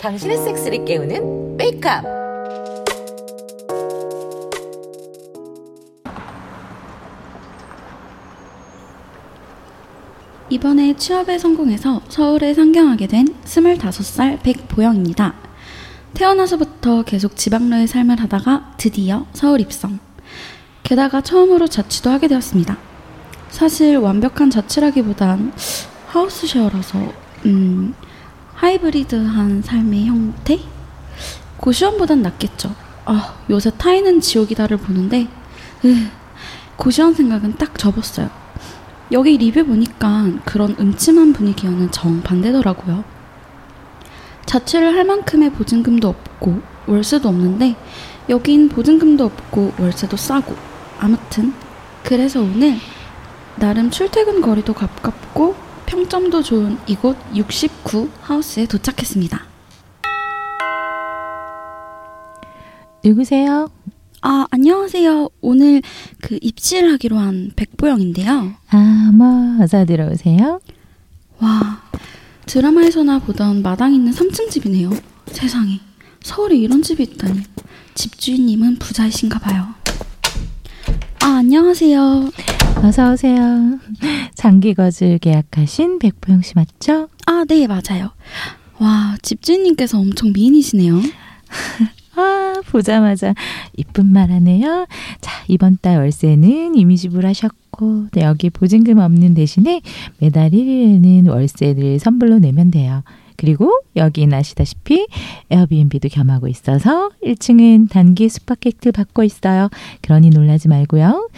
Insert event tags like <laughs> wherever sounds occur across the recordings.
당신의 섹스를 깨우는 메이크업. 이번에 취업에 성공해서 서울에 상경하게 된 25살 백보영입니다. 태어나서부터 계속 지방로의 삶을 하다가 드디어 서울 입성. 게다가 처음으로 자취도 하게 되었습니다. 사실 완벽한 자취라기보단 하우스쉐어라서 음, 하이브리드한 삶의 형태? 고시원보단 낫겠죠. 아, 요새 타이는 지옥이다를 보는데 으, 고시원 생각은 딱 접었어요. 여기 리뷰 보니까 그런 음침한 분위기와는 정반대더라고요. 자취를 할 만큼의 보증금도 없고 월세도 없는데 여긴 보증금도 없고 월세도 싸고 아무튼 그래서 오늘 나름 출퇴근 거리도 가깝고 평점도 좋은 이곳 69 하우스에 도착했습니다. 누구세요? 아, 안녕하세요. 오늘 그 입실 하기로 한 백보영인데요. 아, 뭐, 어서 들어오세요. 와, 드라마에서나 보던 마당 있는 3층 집이네요. 세상에. 서울에 이런 집이 있다니. 집주인님은 부자이신가 봐요. 아, 안녕하세요. 어서 오세요. <laughs> 장기 거주 계약하신 백보영 씨 맞죠? 아, 네, 맞아요. 와, 집주인님께서 엄청 미인이시네요. <laughs> 아, 보자마자 이쁜 말 하네요. 자, 이번 달 월세는 이미 지불하셨고, 네, 여기 보증금 없는 대신에 매달 1일에는 월세를 선불로 내면 돼요. 그리고 여긴 아시다시피 에어비앤비도 겸하고 있어서 1층은 단기 숙박객들 받고 있어요. 그러니 놀라지 말고요.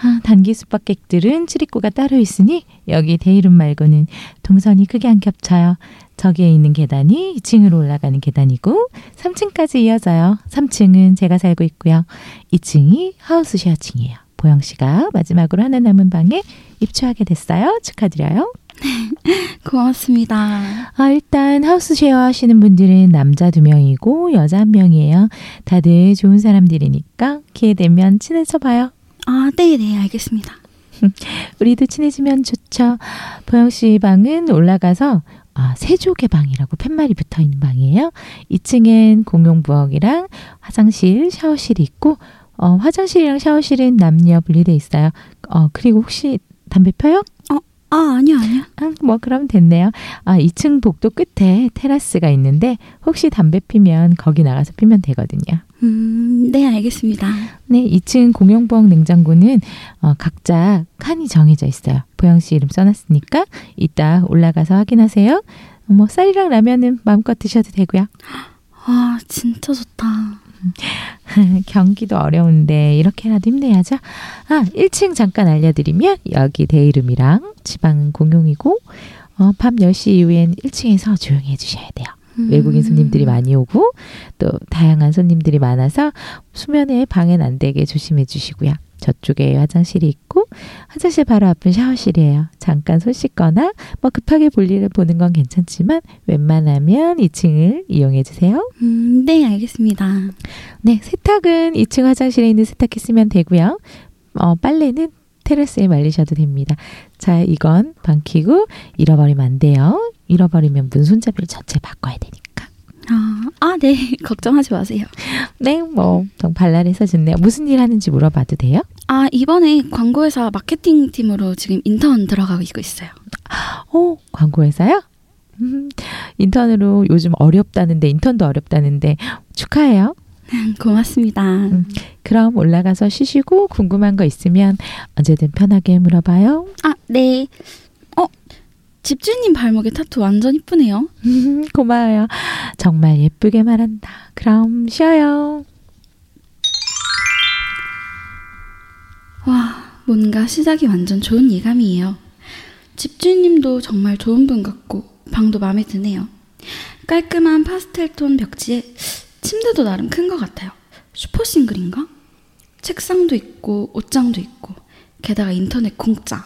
아, 단기 숙박객들은 출입구가 따로 있으니 여기 대이름 말고는 동선이 크게 안 겹쳐요. 저기에 있는 계단이 2층으로 올라가는 계단이고 3층까지 이어져요. 3층은 제가 살고 있고요. 2층이 하우스 쉐어층이에요. 보영 씨가 마지막으로 하나 남은 방에 입주하게 됐어요. 축하드려요. <laughs> 고맙습니다. 아, 일단 하우스 쉐어 하시는 분들은 남자 두 명이고 여자 한 명이에요. 다들 좋은 사람들이니까 기회 되면 친해져 봐요. 아, 네, 네, 알겠습니다. <laughs> 우리도 친해지면 좋죠. 보영 씨 방은 올라가서 아, 세조개 방이라고 팻말이 붙어 있는 방이에요. 2층엔 공용 부엌이랑 화장실, 샤워실이 있고 어, 화장실이랑 샤워실은 남녀 분리돼 있어요. 어, 그리고 혹시 담배 펴요? 아, 아니요, 아니요. 아, 뭐 그럼 됐네요. 아, 2층 복도 끝에 테라스가 있는데 혹시 담배 피면 거기 나가서 피면 되거든요. 음, 네, 알겠습니다. 네, 2층 공용부엌 냉장고는 어, 각자 칸이 정해져 있어요. 보영 씨 이름 써놨으니까 이따 올라가서 확인하세요. 뭐 쌀이랑 라면은 마음껏 드셔도 되고요. 아, 진짜 좋다. <laughs> 경기도 어려운데 이렇게라도 힘내야죠. 아, 1층 잠깐 알려드리면 여기 대 이름이랑 지방은 공용이고 어, 밤 10시 이후엔 1층에서 조용히 해주셔야 돼요. 음. 외국인 손님들이 많이 오고 또 다양한 손님들이 많아서 수면에 방해는 안 되게 조심해 주시고요. 저쪽에 화장실이 있고 화장실 바로 앞은 샤워실이에요. 잠깐 손 씻거나 뭐 급하게 볼일을 보는 건 괜찮지만 웬만하면 2층을 이용해 주세요. 음, 네, 알겠습니다. 네, 세탁은 2층 화장실에 있는 세탁기 쓰면 되고요. 어, 빨래는 테라스에 말리셔도 됩니다. 자, 이건 방키고 잃어버리면 안 돼요. 잃어버리면 문 손잡이를 전체 바꿔야 되니까. 아, 아, 네, <laughs> 걱정하지 마세요. 네, 뭐, 정 발랄해서 좋네요. 무슨 일 하는지 물어봐도 돼요? 아, 이번에 광고회사 마케팅 팀으로 지금 인턴 들어가고 있어요. 오, 광고회사요? 음, 인턴으로 요즘 어렵다는데, 인턴도 어렵다는데, 축하해요. 고맙습니다. 음, 그럼 올라가서 쉬시고 궁금한 거 있으면 언제든 편하게 물어봐요. 아, 네. 어, 집주인님 발목에 타투 완전 이쁘네요. <laughs> 고마워요. 정말 예쁘게 말한다. 그럼 쉬어요. 와, 뭔가 시작이 완전 좋은 예감이에요. 집주인님도 정말 좋은 분 같고 방도 마음에 드네요. 깔끔한 파스텔 톤 벽지에 침대도 나름 큰 것 같아요. 슈퍼싱글인가? 책상도 있고 옷장도 있고 게다가 인터넷 공짜.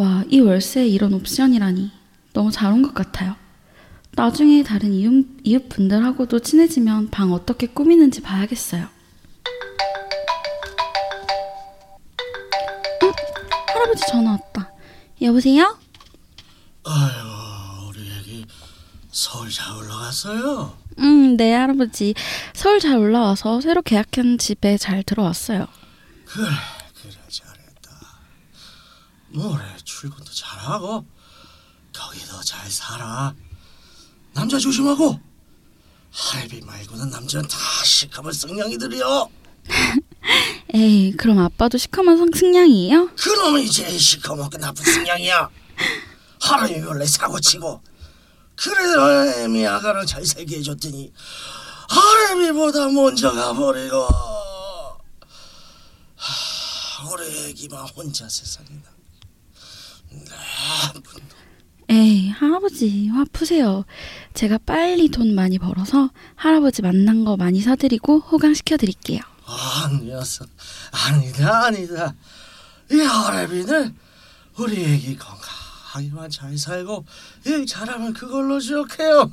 와, 이 월세에 이런 옵션이라니 너무 잘 온 것 같아요. 나중에 다른 이웃, 이웃 분들하고도 친해지면 방 어떻게 꾸미는지 봐야겠어요. 응? 할아버지 전화 왔다. 여보세요? 아이고 우리 애기 서울 잘 올라갔어요. 음, 네, 할아버지. 서울 잘 올라와서 새로 계약한 집에 잘 들어왔어요. 그래. 모레 출근도 잘하고 거기도 잘 살아. 남자 조심하고 할비 말고는 남자는 다 시커먼 성냥이들이요. <laughs> 에이, 그럼 아빠도 시커먼 성 승냥이에요? 그놈이 제일 시커멓고 나쁜 성냥이야. 하람이 원래 사고치고 그래도 애미 아가랑 잘 살게 해줬더니 하람이보다 먼저 가버리고 하, 우리 애기만 혼자 세상이다. 나쁜 에이, 할아버지, 화 푸세요. 제가 빨리 돈 많이 벌어서 할아버지 만난 거 많이 사드리고 호강시켜 드릴게요. 아니었어. 아니다 아니다. 이 하람이는 우리 애기 건강하게만 잘 살고 일 잘하면 그걸로 지옥해요.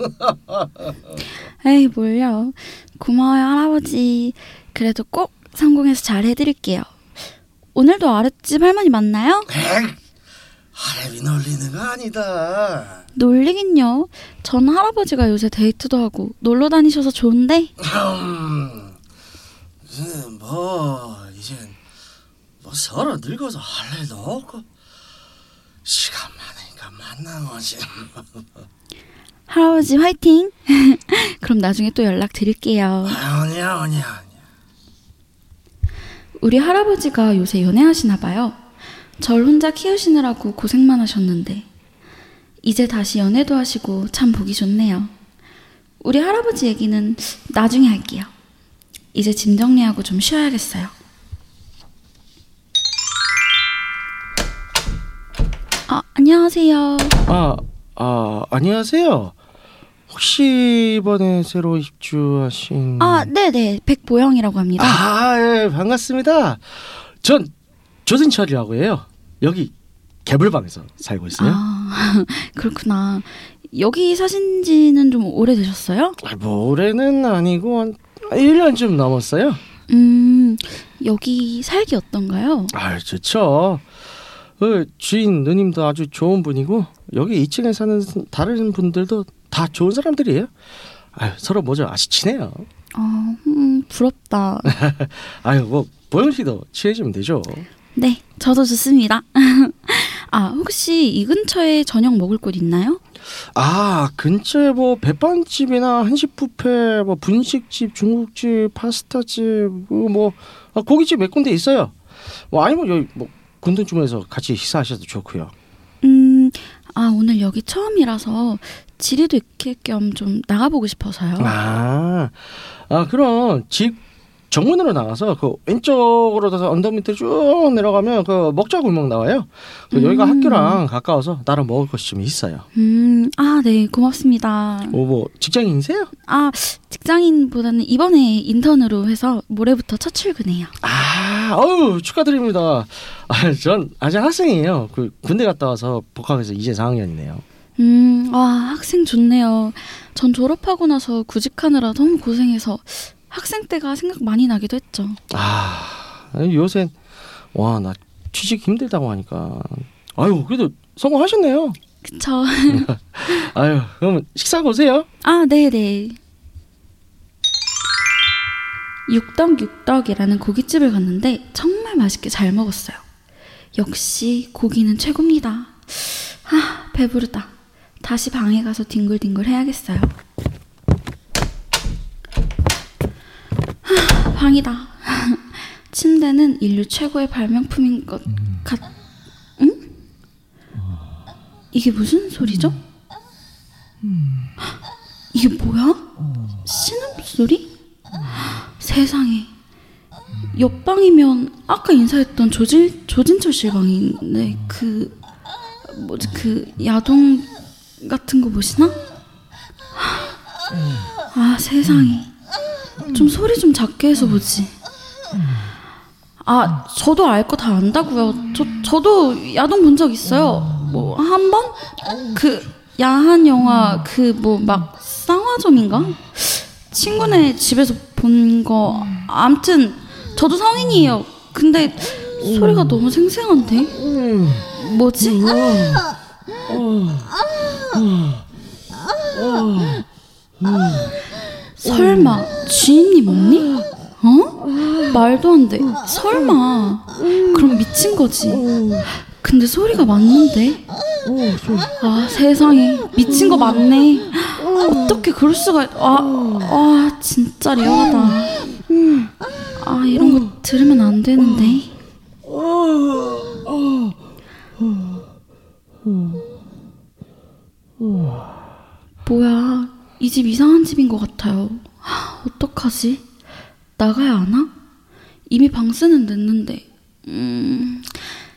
<laughs> 에이, 뭘요. 고마워요, 할아버지. 그래도 꼭 성공해서 잘 해드릴게요. 오늘도 아랫집 할머니 만나요? 에이, 하람이 놀리는 거 아니다. 놀리긴요. 전 할아버지가 요새 데이트도 하고 놀러 다니셔서 좋은데 음, 이제는 뭐 이젠 뭐 서로 늙어서 할 일도 없고 시간 많으니까 만난 거지. 할아버지 화이팅! <laughs> 그럼 나중에 또 연락 드릴게요. 아니야 아니야 아니야. 우리 할아버지가 요새 연애하시나 봐요. 절 혼자 키우시느라고 고생만 하셨는데 이제 다시 연애도 하시고 참 보기 좋네요. 우리 할아버지 얘기는 나중에 할게요. 이제 짐 정리하고 좀 쉬어야겠어요. 아, 안녕하세요. 아, 아 안녕하세요. 혹시 이번에 새로 입주하신 아, 네 네. 백보영이라고 합니다. 아, 예, 반갑습니다. 전 조진철이라고 해요. 여기 개불방에서 살고 있어요. 아, <laughs> 그렇구나. 여기 사신 지는 좀 오래되셨어요? 아, 뭐 올해는 아니고 한 1년 좀 넘었어요. 음, 여기 살기 어떤가요? 아, 좋죠. 그 주인 누님도 아주 좋은 분이고 여기 2층에 사는 다른 분들도 다 좋은 사람들이에요. 아유, 서로 뭐죠? 아주 친해요. 어, 음, 부럽다. <laughs> 아유, 뭐 보영 씨도 친해지면 되죠. 네, 저도 좋습니다. <laughs> 아, 혹시 이 근처에 저녁 먹을 곳 있나요? 아 근처에 뭐 백반집이나 한식 뷔페, 뭐 분식집, 중국집, 파스타집, 그리고 뭐 아, 고깃집 몇 군데 있어요. 뭐 아니면 여기 뭐 군동주문에서 같이 식사하셔도 좋고요. 음, 아, 오늘 여기 처음이라서 지리도 익힐 겸 좀 나가보고 싶어서요. 아, 아 그럼 집 정문으로 나가서 그 왼쪽으로 가서 언덕 밑에 쭉 내려가면 그 먹자 골목 나와요. 그 여기가 음. 학교랑 가까워서 나름 먹을 것이 좀 있어요. 음, 아, 네, 고맙습니다. 뭐, 뭐 직장인이세요? 아, 직장인보다는 이번에 인턴으로 해서 모레부터 첫 출근해요. 아, 어유 축하드립니다. 아, 전 아직 학생이에요. 그 군대 갔다 와서 복학해서 이제 4학년이네요. 음, 와, 학생 좋네요. 전 졸업하고 나서 구직하느라 너무 고생해서 학생 때가 생각 많이 나기도 했죠. 아, 요새 와 나 취직 힘들다고 하니까 아유 그래도 성공하셨네요. 그쵸. <laughs> 아유 그러면 식사하고 오세요. 아, 네네. 육덕육덕이라는 고깃집을 갔는데 정말 맛있게 잘 먹었어요. 역시 고기는 최고입니다. 아, 배부르다. 다시 방에 가서 뒹굴뒹굴 해야겠어요. 하, 방이다. <laughs> 침대는 인류 최고의 발명품인 것 같... 응? 이게 무슨 소리죠? 이게 뭐야? 신음 소리? 세상에. 옆방이면 아까 인사했던 조진 조진철 씨 방인데 그 뭐지 그 야동 같은 거 보시나? 아 세상에. 좀 소리 좀 작게 해서 보지. 아 저도 알 거 다 안다고요. 저 저도 야동 본 적 있어요. 뭐 한 번? 그 야한 영화 그 뭐 막 쌍화점인가? 친구네 집에서 본 거. 암튼 저도 성인이에요. 근데 소리가 너무 생생한데? 뭐지? 설마 주인님 언니? 어? 말도 안 돼. 설마. 그럼 미친 거지. 근데 소리가 맞는데? 아 세상에 미친 거 맞네. 어떻게 그럴 수가? 있- 아, 아 진짜 리얼하다. 아 이런 거 들으면 안 되는데. 뭐야 이 집 이상한 집인 것 같아요. 하, 어떡하지? 나가야 하나? 이미 방쓰는 냈는데. 음,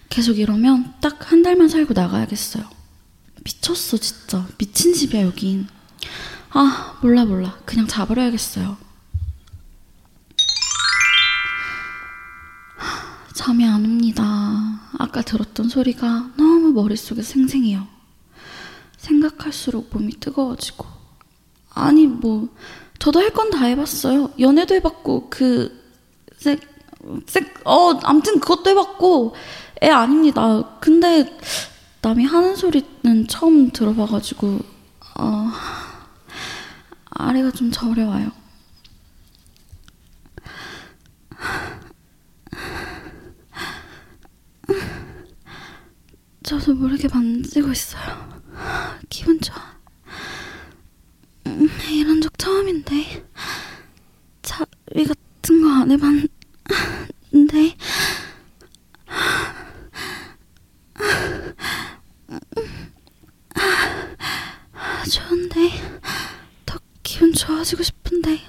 계속 이러면 딱 한 달만 살고 나가야겠어요. 미쳤어, 진짜. 미친 집이야, 여긴. 아, 몰라, 몰라. 그냥 잡으려야겠어요. 하, 잠이 안 옵니다. 아까 들었던 소리가 너무 머릿속에 생생해요. 생각할수록 몸이 뜨거워지고. 아니, 뭐, 저도 할 건 다 해봤어요. 연애도 해봤고, 그, 색, 색, 어, 암튼 그것도 해봤고, 애 아닙니다. 근데, 남이 하는 소리는 처음 들어봐가지고, 어, 아래가 좀 저려와요. 저도 모르게 만지고 있어요. 기분 좋아. 음, 이런 적 처음인데 자위 같은 거 안 해봤는데 좋은데 더 기분 좋아지고 싶은데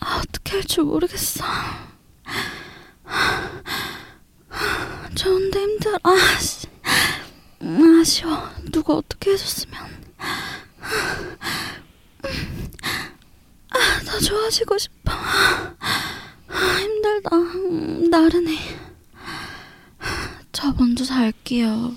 아, 어떻게 할 줄 모르겠어. 좋은데 힘들어. 아, 씨. 음, 아쉬워. 누가 어떻게 해줬으면. 좋아지고 싶어. 아, 힘들다. 음, 나른해. 저 먼저 잘게요.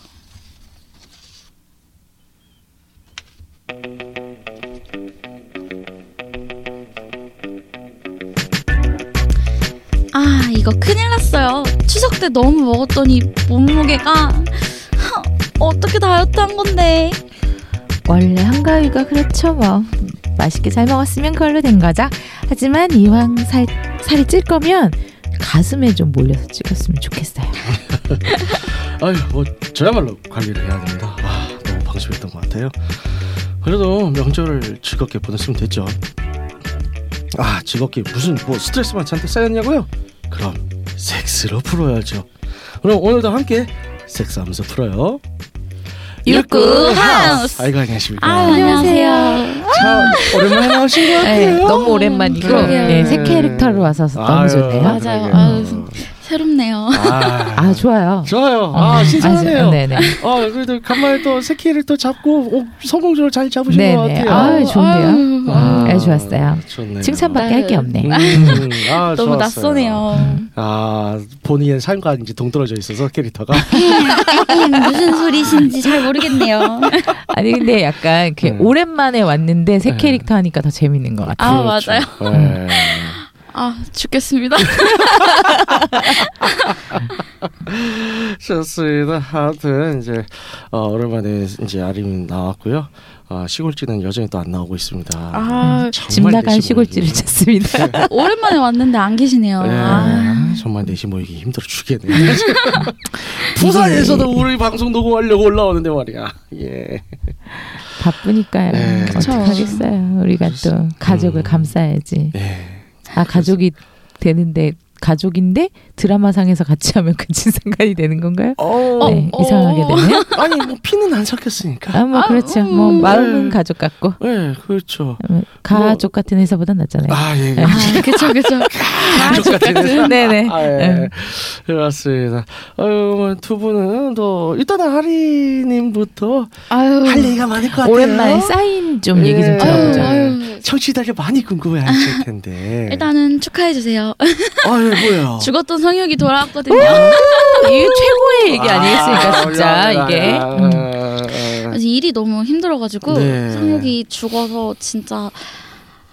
아, 이거 큰일 났어요. 추석 때 너무 먹었더니 몸무게가 하, 어떻게 다이어트 한 건데. 원래 한가위가 그렇죠 뭐 맛있게 잘 먹었으면 그걸로 된 거죠 하지만 이왕 살, 살이 찔 거면 가슴에 좀 몰려서 찍었으면 좋겠어요 <laughs> 아유, 뭐 저야말로 관리를 해야 됩니다. 아, 너무 방심했던 것 같아요. 그래도 명절을 즐겁게 보냈으면 됐죠. 아, 즐겁게 무슨 뭐 스트레스만 잔뜩 쌓였냐고요? 그럼 섹스로 풀어야죠. 그럼 오늘도 함께 섹스하면서 풀어요. 육구 하우스. 아이고 안녕하십니까. 아, 안녕하세요. 참 오랜만에 나오신 것 네, 같아요. 너무 오랜만이고. 네, 새 캐릭터로 와서 너무 좋네요 맞아요. 아유, 새롭네요. 아, 아 좋아요 좋아요. 아, 어, 신선하네요. 아, 네네 어, 그래도 간만에 또 새끼를 또 잡고 어, 성공적으로 잘 잡으신 것 네네 같아요. 아 좋은데요 아, 네, 좋았어요 좋네요. 칭찬밖에 할 게 없네 음, 아, <laughs> 너무 좋았어요. 낯서네요. 아 본인의 삶과 이제 동떨어져 있어서 캐릭터가 <laughs> 무슨 소리신지 잘 모르겠네요. <laughs> 아니 근데 약간 이렇게 네. 오랜만에 왔는데 새 네. 캐릭터 하니까 더 재밌는 것 같아요 아, 맞아요. 네. 아, 죽겠습니다. <laughs> 좋습니다. 하여튼 이제 어, 오랜만에 이제 아림 나왔고요. 어, 시골지는 여전히 또 안 나오고 있습니다. 아, 집 정말 나간 시골지를. 찾습니다 <laughs> 오랜만에 왔는데 안 계시네요. 네, 아, 정말 내시 모이기 힘들어 죽겠네요. <laughs> 부산에서도 우리 방송 녹음하려고 올라오는데 말이야. 예. 바쁘니까요 네. 그쵸. 어떡하겠어요 우리가 또 가족을 음. 감싸야지 예. 아 가족이 되는데 가족인데 드라마상에서 같이 하면 그 친상간이 되는 건가요? 어, 네 어. 이상하게 되네요. <laughs> 아니 뭐 피는 안 섞였으니까. 아뭐 아, 그렇죠. 음, 뭐 음. 마음은 네. 가족 같고 네, 그렇죠. 어, 가족 같은 회사보단 낫잖아요. 아 예. 네. 아, 그쵸, 그쵸. <laughs> 가족 같은 회사. 네네. 아, 예. 네. 그렇습니다. 아유, 뭐두 분은 또 일단은 하리님부터 아유. 할 얘기가 많을 것 같아요. 오랜만에 사인 좀 얘기 좀 예. 들어보죠. 아유, 아유. 청취자들 많이 궁금해하실 텐데. 일단은 축하해 주세요. 아, 예, 뭐요? <laughs> 죽었던 성욕이 돌아왔거든요. <laughs> 이게 최고의 얘기 아니겠습니까, 진짜 아, 이게. 아, 음. 아, 아. 일이 너무 힘들어가지고 네. 성욕이 죽어서 진짜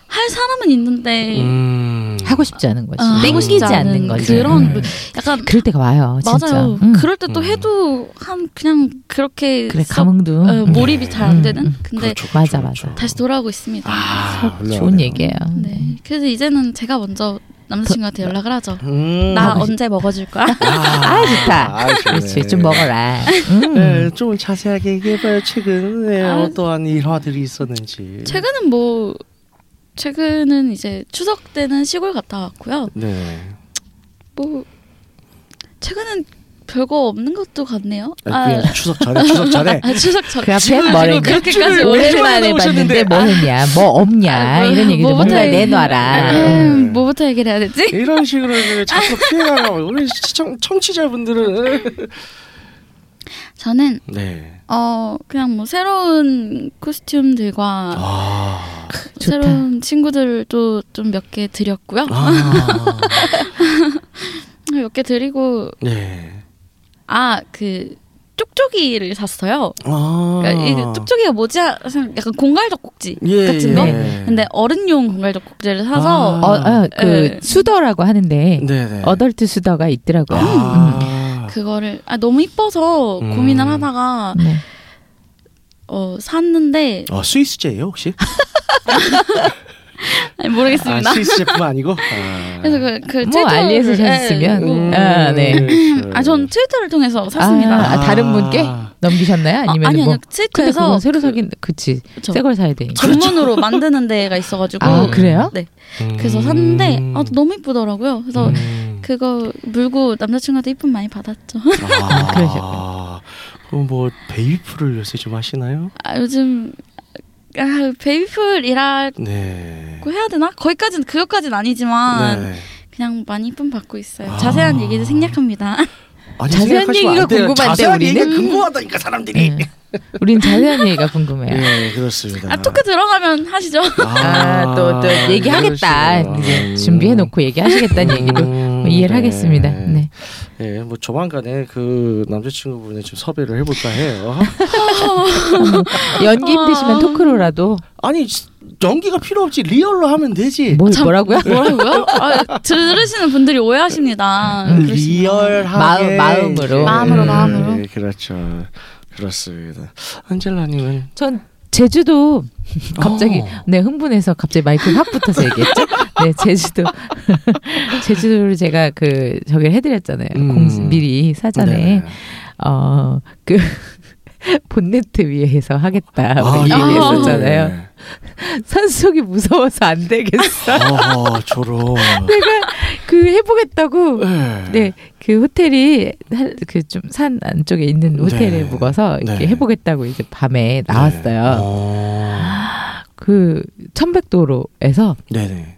할 사람은 있는데 음. 하고 싶지 않은 거지. 아, 하고 땡기지 싶지 않는 않은 거지. 그런 음. 약간 그럴 때가 와요. 진짜. 맞아요. 음. 그럴 때또 음. 해도 한 그냥 그렇게 그래 썩, 감흥도 어, 몰입이 잘안 음, 되는. 음. 근데 그렇죠, 맞아, 그렇죠, 맞아. 다시 돌아오고 있습니다. 아. 좋은 얘기예요. 네. 그래서 이제는 제가 먼저 남자친구한테 연락을 하죠. 음. 나 언제 먹어줄 거야? 아 좋다. 아, 좋네. 그렇지 좀 먹어라. 음. 네, 좀 자세하게 얘기해봐요. 최근에 아. 어떠한 일화들이 있었는지. 최근은 뭐 최근은 이제 추석 때는 시골 갔다 왔고요. 네. 뭐 최근은 별거 없는 것도 같네요. 아, 그냥 추석 전에 추석 전에. 아, 추석 전 그 앞에 지금 했냐? 그렇게까지 오랜만에. 봤는데 뭐 했냐? 뭐 없냐? 아, 뭐- 이런 얘기도 뭐부터 뭔가 얘기- 내놔라. 음, 뭐부터 얘기를 해야 되지? 이런 식으로 자꾸 피해가고 우리 시청 청취자분들은 저는 네. 어 그냥 뭐 새로운 코스튬들과 아. 좋다. 새로운 친구들도 좀 몇 개 드렸고요. 아. <laughs> 몇개 드리고 네. 아그 쪽쪽이를 샀어요. 아. 그러니까 이 쪽쪽이가 뭐지? 하- 약간 공갈적 꼭지 예, 같은 거. 예. 근데 어른용 공갈적 꼭지를 사서 아. 어, 어, 그 네. 수더라고 하는데 네네. 어덜트 수더가 있더라고요. 음. 아. 그거를 아 너무 이뻐서 음. 고민을 하다가 네. 어 샀는데 어, 스위스제예요 혹시? <laughs> 아니, 모르겠습니다. 아, 스위스 제품 아니고? 아. 그래서 그, 그뭐 알리에서 샀으면 예, 음, 아, 네. 그렇죠. 아, 전 트위터를 통해서 샀습니다. 아, 아, 다른 분께 넘기셨나요? 아니면 아, 아니 뭐? 아니 근데 트위터에서 그건 새로 사긴 그치 그쵸. 새걸 사야 되니까. 전문으로 <laughs> 만드는 데가 있어가지고 아, 그래요? 네 그래서 샀는데 아, 너무 이쁘더라고요. 그래서 음. 그거 물고 남자친구한테 이쁨 많이 받았죠. 아, <laughs> 그러셨구나. 그럼 뭐 베이프를 요새 좀 하시나요? 아, 요즘 아, 베이플이라고 네. 해야 되나? 거기까지는 그것까지는 아니지만 네. 그냥 많이 이쁨 받고 있어요. 아. 자세한 얘기는 생략합니다. 아니, 자세한 얘기가. 궁금한데, 자세한 우리는? 얘기가 궁금하다니까 사람들이. 네. 우린 자세한 얘기가 궁금해요. 예, 그렇습니다. 아 토크 들어가면 하시죠. 아, <laughs> 또, 또, 얘기하겠다. 그러시구나. 이제 음. 준비해놓고 얘기하시겠다는 얘기도 음, 뭐 이해를 네. 하겠습니다. 네. 예, 뭐 조만간에 그 남자친구분을 좀 섭외를 해볼까 해요. <laughs> 연기 힘드시면 토크로라도 아니 연기가 필요 없지 리얼로 하면 되지. 뭐, 참, 뭐라고요? 뭐라고요? 아, 들으시는 분들이 오해하십니다. 음. 리얼하게 마음- 마음으로. 마음으로, 마음으로. 네, 그렇죠. 그렇습니다. 안젤라님은 전 제주도 <laughs> 갑자기 어. 네 흥분해서 갑자기 마이크 확 붙어서 얘기했죠. 네 제주도 <laughs> 제주도를 제가 그 저기 해드렸잖아요. 음. 공 미리 사전에 네. 어그 <laughs> 본네트 위에서 하겠다 아, 우리 예. 얘기했었잖아요. 네. <laughs> 산속이 무서워서 안 되겠어. 어, 저런. <laughs> 그 해보겠다고. 네. 네, 그 호텔이 그 좀 산 안쪽에 있는 호텔에 네. 묵어서 이렇게 네. 해보겠다고 이제 밤에 나왔어요. 어. 그 천백도로에서 네네.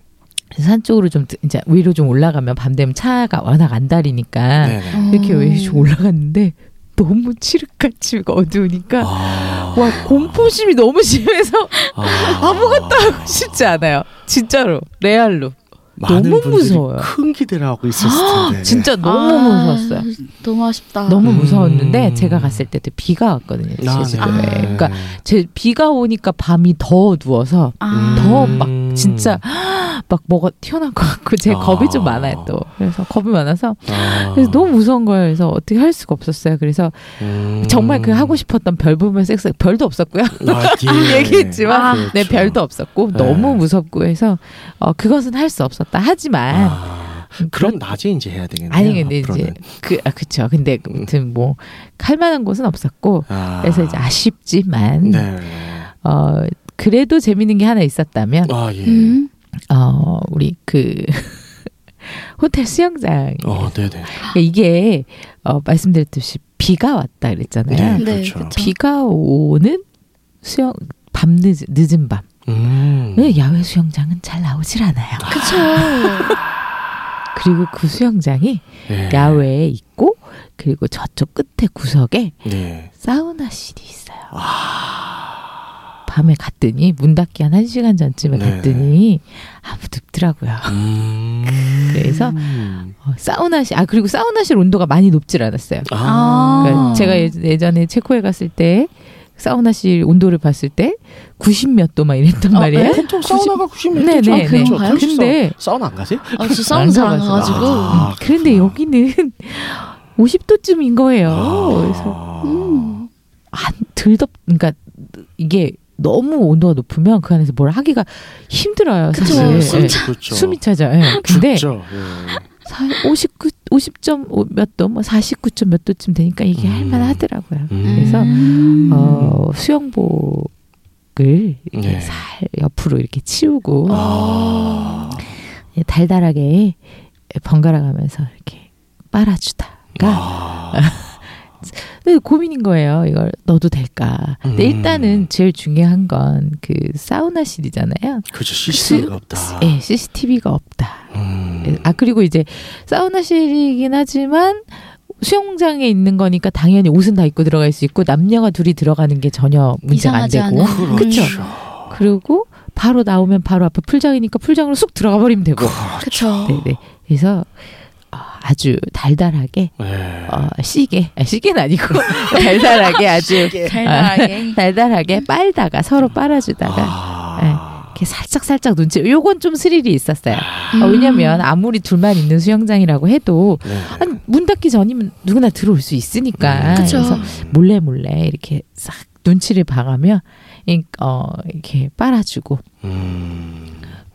산 쪽으로 좀 이제 위로 좀 올라가면 밤 되면 차가 워낙 안 다리니까 네네. 이렇게 어. 왜좀 올라갔는데 너무 칠흑같이 어두우니까 아. 와 공포심이 너무 심해서 아. 아무것도 하고 싶지 않아요. 진짜로 레알로 많은 너무 분들이 무서워요. 큰 기대를 하고 있었을 텐데. 진짜 너무 아, 무서웠어요. 너무 아쉽다. 너무 음. 무서웠는데 제가 갔을 때도 비가 왔거든요. 아, 제주도에. 네. 그러니까 제 비가 오니까 밤이 더 어두워서 아, 더막 진짜 <gasps> 막 뭐가 튀어나올 것 같고 제 아. 겁이 좀 많아요 또 그래서 겁이 많아서 아. 그래서 너무 무서운 거예요 그래서 어떻게 할 수가 없었어요 그래서 음. 정말 그 하고 싶었던 별 보면 섹스 별도 없었고요 아, <laughs> 예. 얘기했지만 아, 네 그렇죠. 별도 없었고 네. 너무 무섭고 해서 어 그것은 할 수 없었 다 하지만 아, 그럼 낮에 이제 해야 되겠네요. 아니 근데 이제 앞으로는. 그 아, 그쵸 근데 아무튼 뭐할 만한 곳은 없었고 아. 그래서 이제 아쉽지만 네. 어 그래도 재밌는 게 하나 있었다면 아 예. 음. 어 우리 그 <laughs> 호텔 수영장 어, 네네. 그러니까 이게 어, 말씀드렸듯이 비가 왔다 그랬잖아요. 네, 네, 그렇죠. 비가 오는 수영 밤 늦, 늦은 밤. 음. 왜 야외 수영장은 잘 나오질 않아요. 그쵸. <laughs> 그리고 그 수영장이 네. 야외에 있고 그리고 저쪽 끝에 구석에 네. 사우나실이 있어요. 밤에 갔더니 문 닫기 한 1시간 전쯤에 네. 갔더니 아무도 없더라고요. 음. <laughs> 그래서 어, 사우나실 아 그리고 사우나실 온도가 많이 높질 않았어요. 아. 그러니까 제가 예- 예전에 체코에 갔을 때 사우나실 온도를 봤을 때 90 몇 도 막 이랬단 말이에요. 보통 사우나가 90몇 네, 도죠. 네, 네. 그렇죠. 근데 사우나 안 가세요? 아, 저 사우나 잘안 가봐서. 가가지고. 아, 그런데 그렇구나. 여기는 50도쯤인 거예요. 아. 그래서 음. 안 들덥 그러니까 이게 너무 온도가 높으면 그 안에서 뭘 하기가 힘들어요. 그쵸. 사실. 숨 예. 차- 그렇죠. 숨이 차죠. 예. 근데 죽죠. 예. 59 50점 몇 도, 뭐 49점 몇 도쯤 되니까 이게 음. 할만하더라고요. 음. 그래서 음. 어, 수영복을 이렇게 네. 살 옆으로 이렇게 치우고 아. 예, 달달하게 번갈아 가면서 이렇게 빨아주다가 아. <laughs> 근데 고민인 거예요. 이걸 넣어도 될까? 근데 음. 일단은 제일 중요한 건 그 사우나실이잖아요. 그죠. CCTV가 없다. 예, CCTV가 없다. 음. 아 그리고 이제 사우나실이긴 하지만 수영장에 있는 거니까 당연히 옷은 다 입고 들어갈 수 있고 남녀가 둘이 들어가는 게 전혀 문제가 안 되고. 그렇죠. 그리고 바로 나오면 바로 앞에 풀장이니까 풀장으로 쑥 들어가 버리면 되고 그쵸. 네네 그래서 어, 아주 달달하게 네. 어, 시게 아, 시계는 아니고 <laughs> 달달하게 <laughs> 아주 달달하게. <laughs> 달달하게 빨다가 서로 빨아주다가 아. 이렇게 살짝 살짝 눈치 요건 좀 스릴이 있었어요 음. 어, 왜냐면 아무리 둘만 있는 수영장이라고 해도 네. 아니, 문 닫기 전이면 누구나 들어올 수 있으니까 음. 그쵸. 그래서 몰래 몰래 이렇게 싹 눈치를 봐가며 이- 어, 이렇게 빨아주고 음.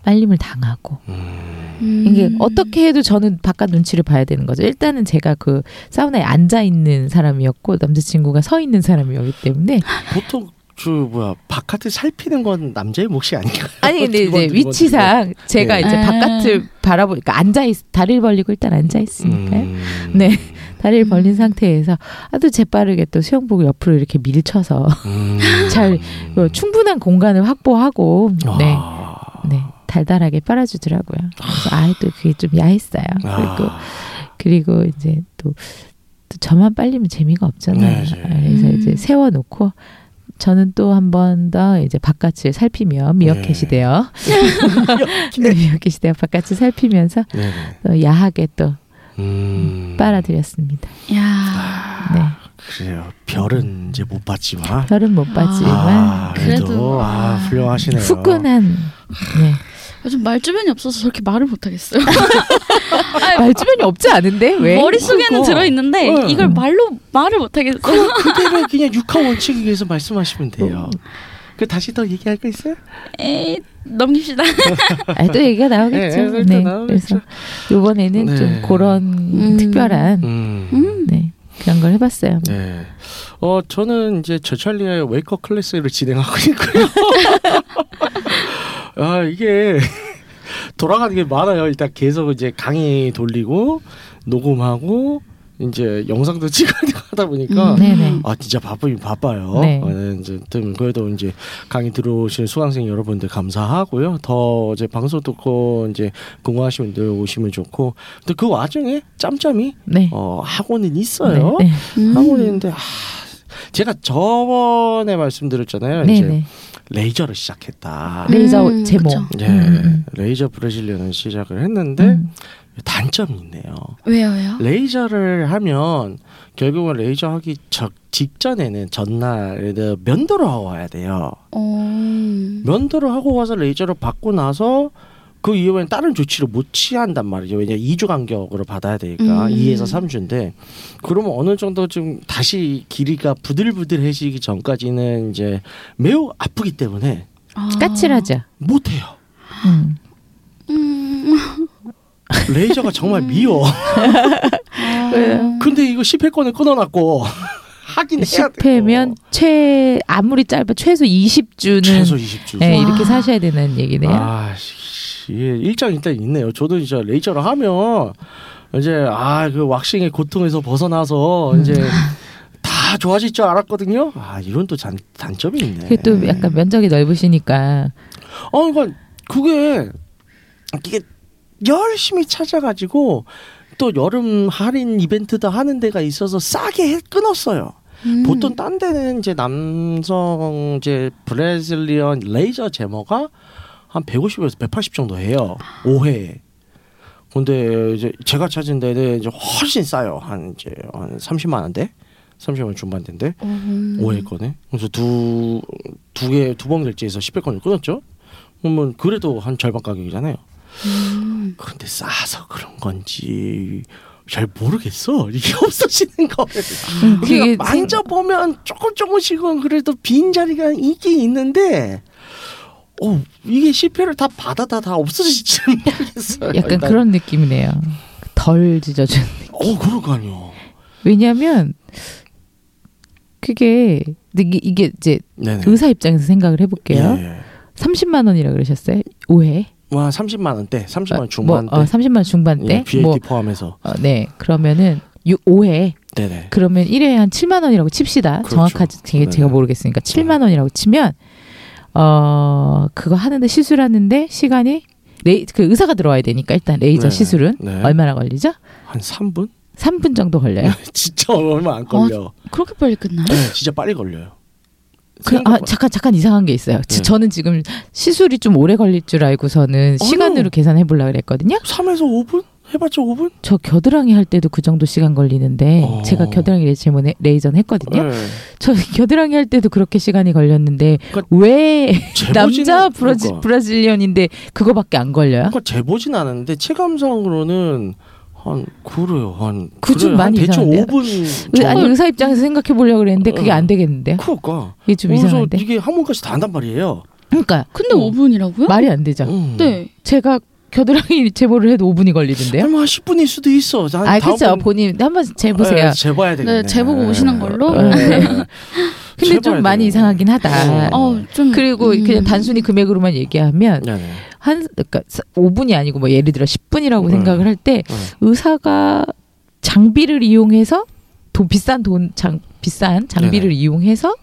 빨림을 당하고 음. 음. 이게 어떻게 해도 저는 바깥 눈치를 봐야 되는 거죠. 일단은 제가 그 사우나에 앉아 있는 사람이었고 남자친구가 서 있는 사람이었기 때문에 보통 저 뭐야 바깥을 살피는 건 남자의 몫이 아닌가? <laughs> 아니 근데 이제 위치상 제가 네. 이제 아. 바깥을 바라보니까 앉아 있 다리를 벌리고 일단 앉아 있으니까요. 음. 네. <laughs> 다리를 벌린 음. 상태에서 아주 재빠르게 또 수영복을 옆으로 이렇게 밀쳐서 음. 잘 어, 충분한 공간을 확보하고 네, 아. 네 달달하게 빨아주더라고요. 그래서 아또 그게 좀 야했어요. 그리고 아. 그리고 이제 또, 또 저만 빨리면 재미가 없잖아요. 네, 네. 그래서 음. 이제 세워놓고 저는 또 한 번 더 이제 바깥을 살피며 미어캣이 네. 되어 <laughs> 네, 미어캣이 되어 바깥을 살피면서 네네. 또 야하게 또 음. 빨아들였습니다. 야. 네. 그래요. 별은 이제 못 봤지만. 별은 못 봤지만 아, 그래도, 그래도, 아, 아. 훌륭하시네요. 후끈한 네. 요즘 말주변이 없어서 저렇게 말을 못하겠어요. <laughs> 말주변이 없지 않은데 왜? 머릿속에는 그거. 들어있는데 네. 이걸 말로 말을 못하겠어요. <laughs> 그대로 그냥 육하 원칙에 의해서 말씀하시면 돼요. 그 다시 더 얘기할 거 있어요? 에이, 넘깁시다. <laughs> 아, 또 얘기가 나오겠죠. 네, 또 네. 나오겠죠. 그래서 요번에는 네. 좀 그런 음. 특별한 음. 음. 네. 그런 걸 해봤어요. 네. 어 저는 이제 저 찰리의 Wake Up 클래스를 진행하고 있고요. 아 이게 <laughs> 돌아가는 게 많아요. 일단 계속 이제 강의 돌리고 녹음하고 이제 영상도 <laughs> 찍어야 되고 하다 보니까 음. 아 진짜 바쁘긴 바빠요. 네. 어, 이제 좀 그래도 이제 강의 들어오시는 수강생 여러분들 감사하고요. 더 이제 방송 듣고 이제 궁금하신 분들 오시면 좋고. 근데 그 와중에 짬짬이 네. 어 학원은 있어요. 네. 음. 학원이 있는데 아, 제가 저번에 말씀드렸잖아요. 네. 이제 네. 레이저를 시작했다. 레이저 음, 제목. 그쵸. 예, 음, 음, 레이저 브라질리언을 시작을 했는데 음. 단점이 있네요. 왜요, 왜요? 레이저를 하면 결국은 레이저 하기 저, 직전에는 전날 면도를 하고 와야 돼요. 어. 면도를 하고 와서 레이저를 받고 나서 그 이후에는 다른 조치를 못 취한단 말이죠. 왜냐 2주 간격으로 받아야 되니까 음. 2에서 3주인데 그러면 어느 정도 좀 다시 길이가 부들부들해지기 전까지는 이제 매우 아프기 때문에 아. 까칠하죠. 못 해요. 음. 음. 레이저가 정말 미워. <laughs> 아. 근데 이거 10회권을 끊어놨고 하긴 해야 돼. 10회면 최 아무리 짧아 최소 20주는 최소 20주. 네, 이렇게 와. 사셔야 되는 얘기네요. 아, 씨, 예, 일장 일단 있네요. 저도 이제 레이저를 하면 이제 아 그 왁싱의 고통에서 벗어나서 음. 이제 다 좋아질 줄 알았거든요. 아 이런 또 단, 단점이 있네. 그게 또 약간 면적이 넓으시니까 어 그러니까 그게 이게 열심히 찾아가지고 또 여름 할인 이벤트도 하는 데가 있어서 싸게 해- 끊었어요. 음. 보통 딴 데는 이제 남성 이제 브라질리언 레이저 제모가 한 150에서 180 정도 해요. 5회. 근데 이제 제가 찾은 데는 이제 훨씬 싸요. 한 이제 한 30만 원대. 30만 원 중반대인데 음. 5회권에 그래서 두 두 개 두 번 결제해서 10회권을 끊었죠. 그러면 그래도 한 절반 가격이잖아요. 음. 그런데 싸서 그런 건지 잘 모르겠어. 이게 <laughs> 없어지는 거. 음, 우리가 그게 만져보면 조금 조금씩은 그래도 빈 자리가 있긴 있는데, 어 이게 10회를 다 받아다 다 없어질지 <laughs> 모르겠어요. 약간 일단. 그런 느낌이네요. 덜 찢어준. 어 그러니까요. 왜냐하면 그게 이게, 이게 이제 네네. 의사 입장에서 생각을 해볼게요. 예. 30만 원이라 그러셨어요? 5회? 와 30만 원대, 30만 원 뭐, 중반대, 어, 30만 원 중반대. 예, VAT 뭐, 포함해서. 어, 네. 그러면은 6, 5회. 네네. 그러면 1회에 한 7만 원이라고 칩시다. 그렇죠. 정확하지 제가. 모르겠으니까 7만 원이라고 치면 어 그거 하는데 시술하는데 시간이 레이, 그 의사가 들어와야 되니까 일단 레이저 네. 시술은 네. 얼마나 걸리죠? 한 3분? 3분 정도 걸려요. <laughs> 진짜 얼마 안 걸려. 그렇게 빨리 끝나요? 네, 진짜 빨리 걸려요. 그, 아, 잠깐 잠깐 이상한 게 있어요. 지- 네. 저는 지금 시술이 좀 오래 걸릴 줄 알고서는 시간으로 계산해 보려고 그랬거든요. 3에서 5분? 해봤자 5분? 저 겨드랑이 할 때도 그 정도 시간 걸리는데 어. 제가 겨드랑이 레이저 레이저는 했거든요. 네. 저 겨드랑이 할 때도 그렇게 시간이 걸렸는데 그러니까 왜 남자 브라지, 그러니까. 브라질리언인데 그거밖에 안 걸려요? 그러니까 재보진 않았는데 체감상으로는 한 그래요 한 그좀 그래요. 한 많이 대충 이상한데요? 5분 의- 아니 의사 입장에서 생각해 보려고 그랬는데 그게 안 되겠는데요? 그러니까 이게 좀 이상한데. 이게 한 번까지 다 한단 말이에요. 그러니까 근데 어. 5분이라고요? 말이 안 되죠. 음. 네. 제가 겨드랑이 제모를 해도 5분이 걸리던데요. 뭐한 10분일 수도 있어. 한아 그렇죠. 본인 한번 재보세요. 네, 재봐야 되겠네. 네, 재보고 오시는 걸로? 네. 근데 재봐야 좀 많이 돼요. 이상하긴 하다. 어, 좀 그리고 음. 그냥 단순히 금액으로만 얘기하면 네네. 한 그러니까 5분이 아니고 뭐 예를 들어 10분이라고 네. 생각을 할때 네. 의사가 장비를 이용해서 돈 비싼 돈 장 비싼 장비를 네네. 이용해서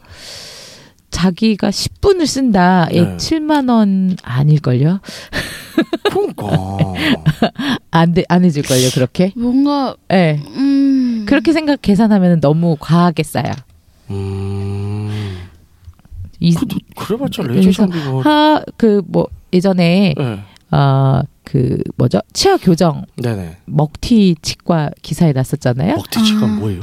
자기가 10분을 쓴다. 에 네. 7만 원 아닐걸요? 그러니까. <laughs> 안 돼, 안 해줄 걸요, 그렇게? 뭔가 예. 네. 음 그렇게 생각 계산하면 너무 과하게 싸요. 음. 이, 그, 그래봤자 레이저 장비. 하, 그, 뭐, 예전에, 네. 어, 그, 뭐죠? 치아 교정, 네네. 먹튀 치과 기사에 났었잖아요. 먹튀치가 아. 뭐예요?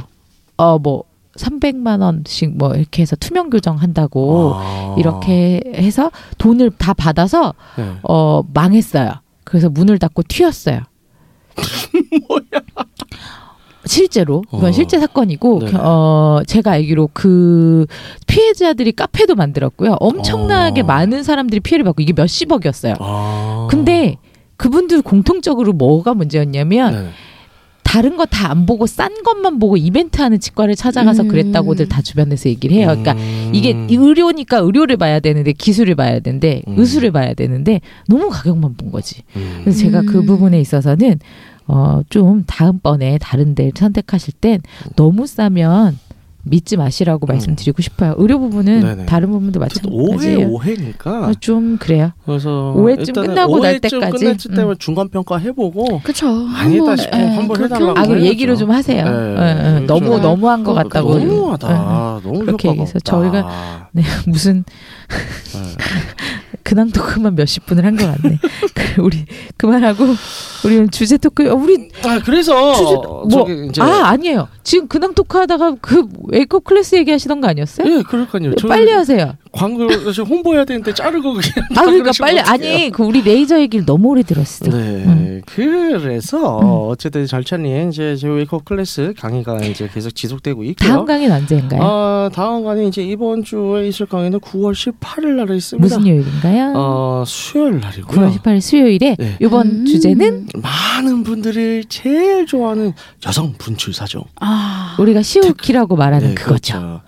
어, 뭐, 300만 원씩 뭐, 이렇게 해서 투명 교정 한다고, 아. 이렇게 해서 돈을 다 받아서, 네. 어, 망했어요. 그래서 문을 닫고 튀었어요. <laughs> 뭐야? 실제로 이건 어. 실제 사건이고 네네. 어 제가 알기로 그 피해자들이 카페도 만들었고요. 엄청나게 어. 많은 사람들이 피해를 받고 이게 몇십억이었어요. 아. 근데 그분들 공통적으로 뭐가 문제였냐면 네. 다른 거 다 안 보고 싼 것만 보고 이벤트 하는 치과를 찾아가서 음. 그랬다고들 다 주변에서 얘기를 해요. 그러니까 음. 이게 의료니까 의료를 봐야 되는데 기술을 봐야 되는데 음. 의술을 봐야 되는데 너무 가격만 본 거지. 음. 그래서 제가 그 음. 부분에 있어서는 어 좀 다음번에 다른 데를 선택하실 땐 너무 싸면 믿지 마시라고 음. 말씀드리고 싶어요. 의료 부분은 네네. 다른 부분도 어쨌든 5회 마찬가지예요. 5회니까 어, 좀 그래요. 그래서 5회쯤 끝나고 날 5회쯤 때까지. 끝났을 때면 음. 중간 평가 해보고 그쵸 아니다 한번, 싶으면 예, 한번 해달라고 아, 그럼. 얘기를 좀 하세요. 네. 예, 예. 너무. 너무한 것 같다고. 너무하다. 너무 그렇게 해서. 저희가 네, 무슨 네. 근황 토크만 몇십 분을 한 것 같네. <laughs> 그, 우리 그만하고 우리는 주제 토크. 어, 우리 아 그래서 주제 뭐 이제 아 아니에요. 지금 근황 토크 하다가 그 Wake Up 클래스 얘기하시던 거 아니었어요? 예. 저는 빨리 하세요. 광고 지금 홍보해야 되는데 자르고 그냥 아다 그러니까 빨리 어떡해요. 아니 그 우리 레이저 얘기를 너무 오래 들었어. 네, 음. 그래서 음. 어쨌든 절찬리에 이제 제 Wake Up 클래스 강의가 이제 계속 지속되고 있고요. 다음 강의는 언제인가요? 아 다음 강의 이제 이번 주에 있을 강의는 9월 18일 날에 있습니다. 무슨 요일인가요? 어 수요일 날이고요. 9월 18일 수요일에 네. 이번 음. 주제는 많은 분들이 제일 좋아하는 여성 분출 사정. 아 우리가 潮吹き라고 말하는 네, 그거죠. 그렇죠.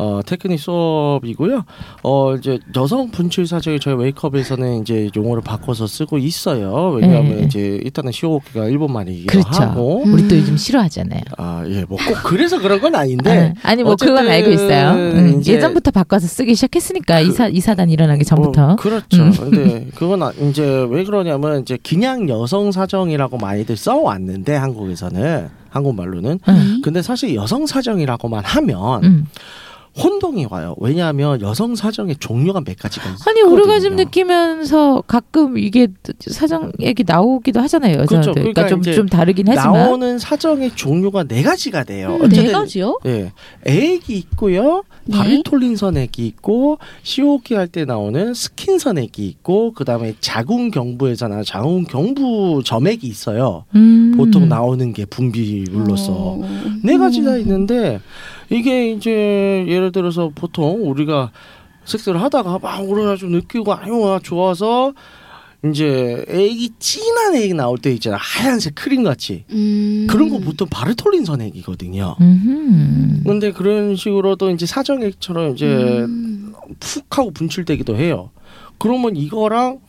어, 테크닉 수업이고요. 어, 이제 여성 분출 사정이 저희 웨이크업에서는 이제 용어를 바꿔서 쓰고 있어요. 왜냐하면 네. 이제 일단은 시오키가 일본말이기도 그렇죠. 하고. 우리 또 음. 요즘 싫어하잖아요. 아, 예, 뭐 꼭 그래서 그런 건 아닌데. 아, 뭐 어쨌든 그건 알고 있어요. 음, 예전부터 바꿔서 쓰기 시작했으니까 이사 이사단 일어나기 전부터. 어, 그렇죠. 음. 근데 그건 아- 이제 왜 그러냐면 이제 그냥 여성 사정이라고 많이들 써왔는데 한국에서는 한국말로는. 응. 근데 사실 여성 사정이라고만 하면 음. 혼동이 와요. 왜냐하면 여성 사정의 종류가 몇 가지가 있거든요. 아니 오르가즘 느끼면서 가끔 이게 사정 얘기 나오기도 하잖아요 여자들. 그렇죠. 그러니까, 그러니까 좀 좀 다르긴 하지만. 나오는 사정의 종류가 네 가지가 돼요. 음, 네 가지요? 예, 액이 있고요. 네. 바리톨린선 액이 있고 COK 할때 나오는 스킨선 액이 있고 그다음에 자궁 경부에서 나는 자궁 경부 점액이 있어요. 음. 보통 나오는 게 분비물로서 어. 네 가지가 있는데 이게 이제 예를 들어서 보통 우리가 섹스를 하다가 막 오르가 좀 느끼고 아유 좋아서 이제 액이 진한 액이 나올 때 있잖아 하얀색 크림 같이 음. 그런 거 보통 바르톨린 선 액이거든요. 음흠. 근데 그런 식으로 또 이제 사정액처럼 이제 음. 푹 하고 분출되기도 해요. 그러면 이거랑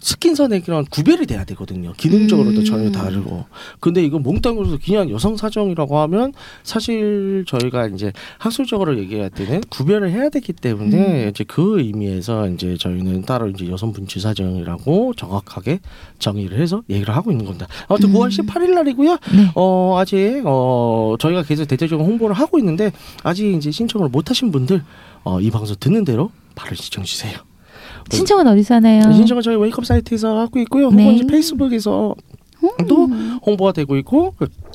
스킨선액이랑 구별이 돼야 되거든요. 기능적으로도 음. 전혀 다르고. 근데 이거 몽땅으로서 그냥 여성 사정이라고 하면 사실 저희가 이제 학술적으로 얘기할 때는 구별을 해야 되기 때문에 음. 이제 그 의미에서 이제 저희는 따로 이제 여성 분출 사정이라고 정확하게 정의를 해서 얘기를 하고 있는 겁니다. 아무튼 음. 9월 18일 날이고요. 네. 어 아직 어 저희가 계속 대대적으로 홍보를 하고 있는데 아직 이제 신청을 못 하신 분들 어 이 방송 듣는 대로 바로 신청 주세요. 신청은 어디서 하나요? 신청은 저희 웨이크업 사이트에서 하고 있고요. 네. 혹은 페이스북에서 또 홍보가 되고 있고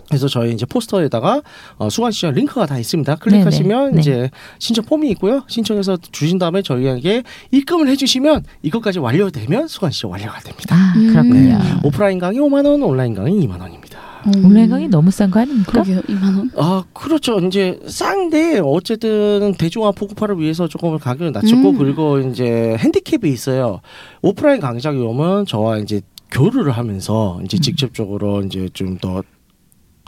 그래서 저희 이제 포스터에다가 어, 수강 시절 링크가 다 있습니다. 클릭하시면 네네. 이제 신청 폼이 있고요. 신청해서 주신 다음에 저희에게 입금을 해주시면 이것까지 완료되면 수강 시절 완료가 됩니다. 아 음. 그렇군요. 오프라인 강의 5만 원, 온라인 강의 2만 원입니다. 음. 강의 너무 싼 거 아닙니까? 그러게요 2만 원. 아 그렇죠. 이제 싼데 어쨌든 대중화 보급화를 위해서 조금 가격을 낮췄고 음. 그리고 이제 핸디캡이 있어요. 오프라인 강좌 경험은 저와 이제 교류를 하면서 이제 음. 직접적으로 이제 좀 더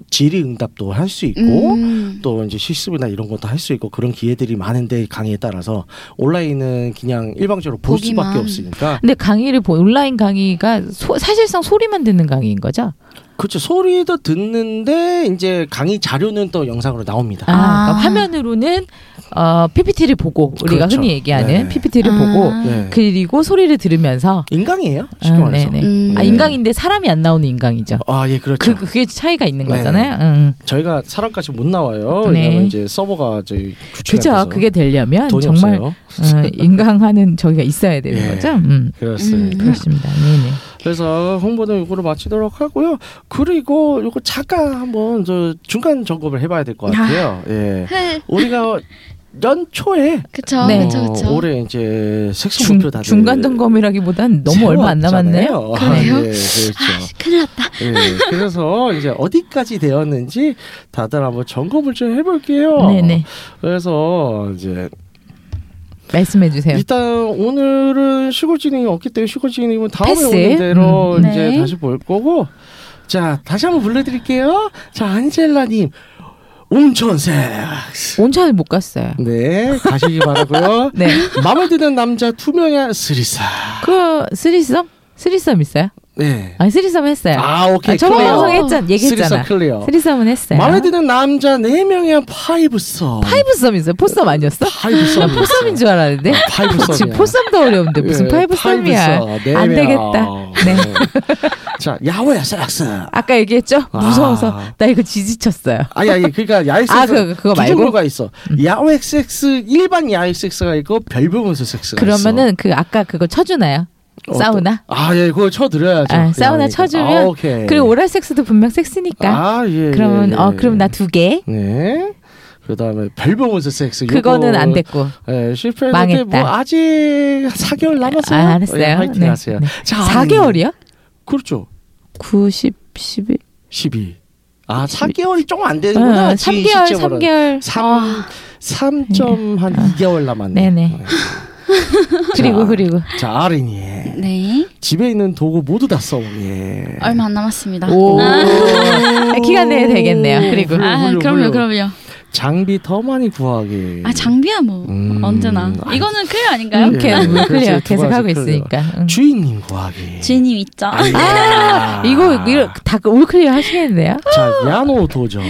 질의 응답도 할 수 있고 음. 또 이제 실습이나 이런 것도 할 수 있고 그런 기회들이 많은데 강의에 따라서 온라인은 그냥 일방적으로 볼 보기만. 수밖에 없으니까 근데 강의를 보 온라인 강의가 소- 사실상 소리만 듣는 강의인 거죠? 그렇죠 소리도 듣는데 이제 강의 자료는 또 영상으로 나옵니다. 아, 아. 그러니까 화면으로는 어, PPT를 보고 우리가 그렇죠. 흔히 얘기하는 네. PPT를 아. 보고 네. 그리고 소리를 들으면서 인강이에요. 쉽게 아, 말해서. 네네. 음. 아, 인강인데 사람이 안 나오는 인강이죠. 아, 예, 그렇죠. 그 그게 차이가 있는 네. 거잖아요. 응. 저희가 사람까지 못 나와요. 네. 왜냐면 이제 서버가 저희 그죠. 그게 되려면 돈이 정말 없어요. 어, 인강하는 저기가 있어야 되는 예. 거죠. 음. 그렇습니다. 음. 그렇습니다. 네네. 그래서 홍보는 이거로 마치도록 하고요. 그리고 이거 잠깐 한번 저 중간 점검을 해봐야 될 것 같아요. 예, 네. <laughs> 우리가 연초에 그쵸 네. 그쵸 그쵸. 어, 올해 이제 색소 중, 목표 다들 중간 점검이라기보단 너무 얼마 안 남았네요. 세웠잖아요. 그래요? 아, 예, 그렇죠. 큰일 났다. 예, 그래서 이제 어디까지 되었는지 다들 한번 점검을 좀 해볼게요. 네네. 그래서 이제 말씀해 주세요. 일단 오늘은 시골진행이 없기 때문에 시골진행은 다음에 패스. 오는 대로 음. 이제 네. 다시 볼 거고 자 다시 한번 불러드릴게요 자 안젤라님 온천섹스 온천을 못 갔어요. 네 가시기 바라고요 <laughs> 네. 마음에 드는 남자 두 명의 threesome 그 threesome? threesome 있어요? 네. 아니 threesome 했어요. 아 오케이 아, 저번. 방송에 했잖아. 얘기했잖아. clear threesome은 했어요. 마음에 드는 남자 네 명의 fivesome fivesome 있어요. foursome 아니었어? fivesome 나 foursome인 줄 알았는데. fivesome 지금 foursome도 어려운데 무슨 fivesome이야. 안 되겠다. 네. <laughs> 자 야외 섹스 아까 얘기했죠? 아. 무서워서 나 이거 지지쳤어요. 아니 아니 그러니까 야외 섹스 아, 그거- 그거 두 말고? 종류가 있어. 야외 섹스 일반 야외 섹스가 있고 별부분수 섹스가 그러면은 그 아까 그거 쳐주나요? 사우나? 아 예, 그거 쳐드려야죠. 아, 사우나 야외니까. 쳐주면 아, 오케이. 그리고 오랄 섹스도 분명 섹스니까. 아 예. 그러면 예, 어 예. 그럼 나 두 개. 네. 그 다음에 별부분수 섹스. 그거는 안 됐고. 예, 실패했는데 망했다. 뭐 아직 4개월 남았어요. 아, 알았어요. 예, 화이팅 네, 하세요. 네. 자, 4개월이요? 그렇죠. 90, 11. 12. 아, 4개월이 좀 안 되는구나. 어, 지금 3개월, 시점으로는. 3개월. 3 아, 3점 한 2개월 남았네. 네네. <laughs> 그리고 자, 그리고 자, 아린이. 네. 집에 있는 도구 모두 다 써. 예. 얼마 안 남았습니다. 오 <laughs> 아, 기간 내에 되겠네요. 그리고 아, 훌륭, 그럼요, 훌륭. 그럼요. 장비 더 많이 구하기. 아, 장비야 뭐 음, 언제나. 아이. 이거는 클리어 아닌가요? 예. 이렇게 그렇지, clear 두 계속 하고 clear. 있으니까. 응. 주인님 구하기. 주인님 있죠. <laughs> 아, 이거 이거 다 all clear 하시겠는데요? 자, 야노 도전.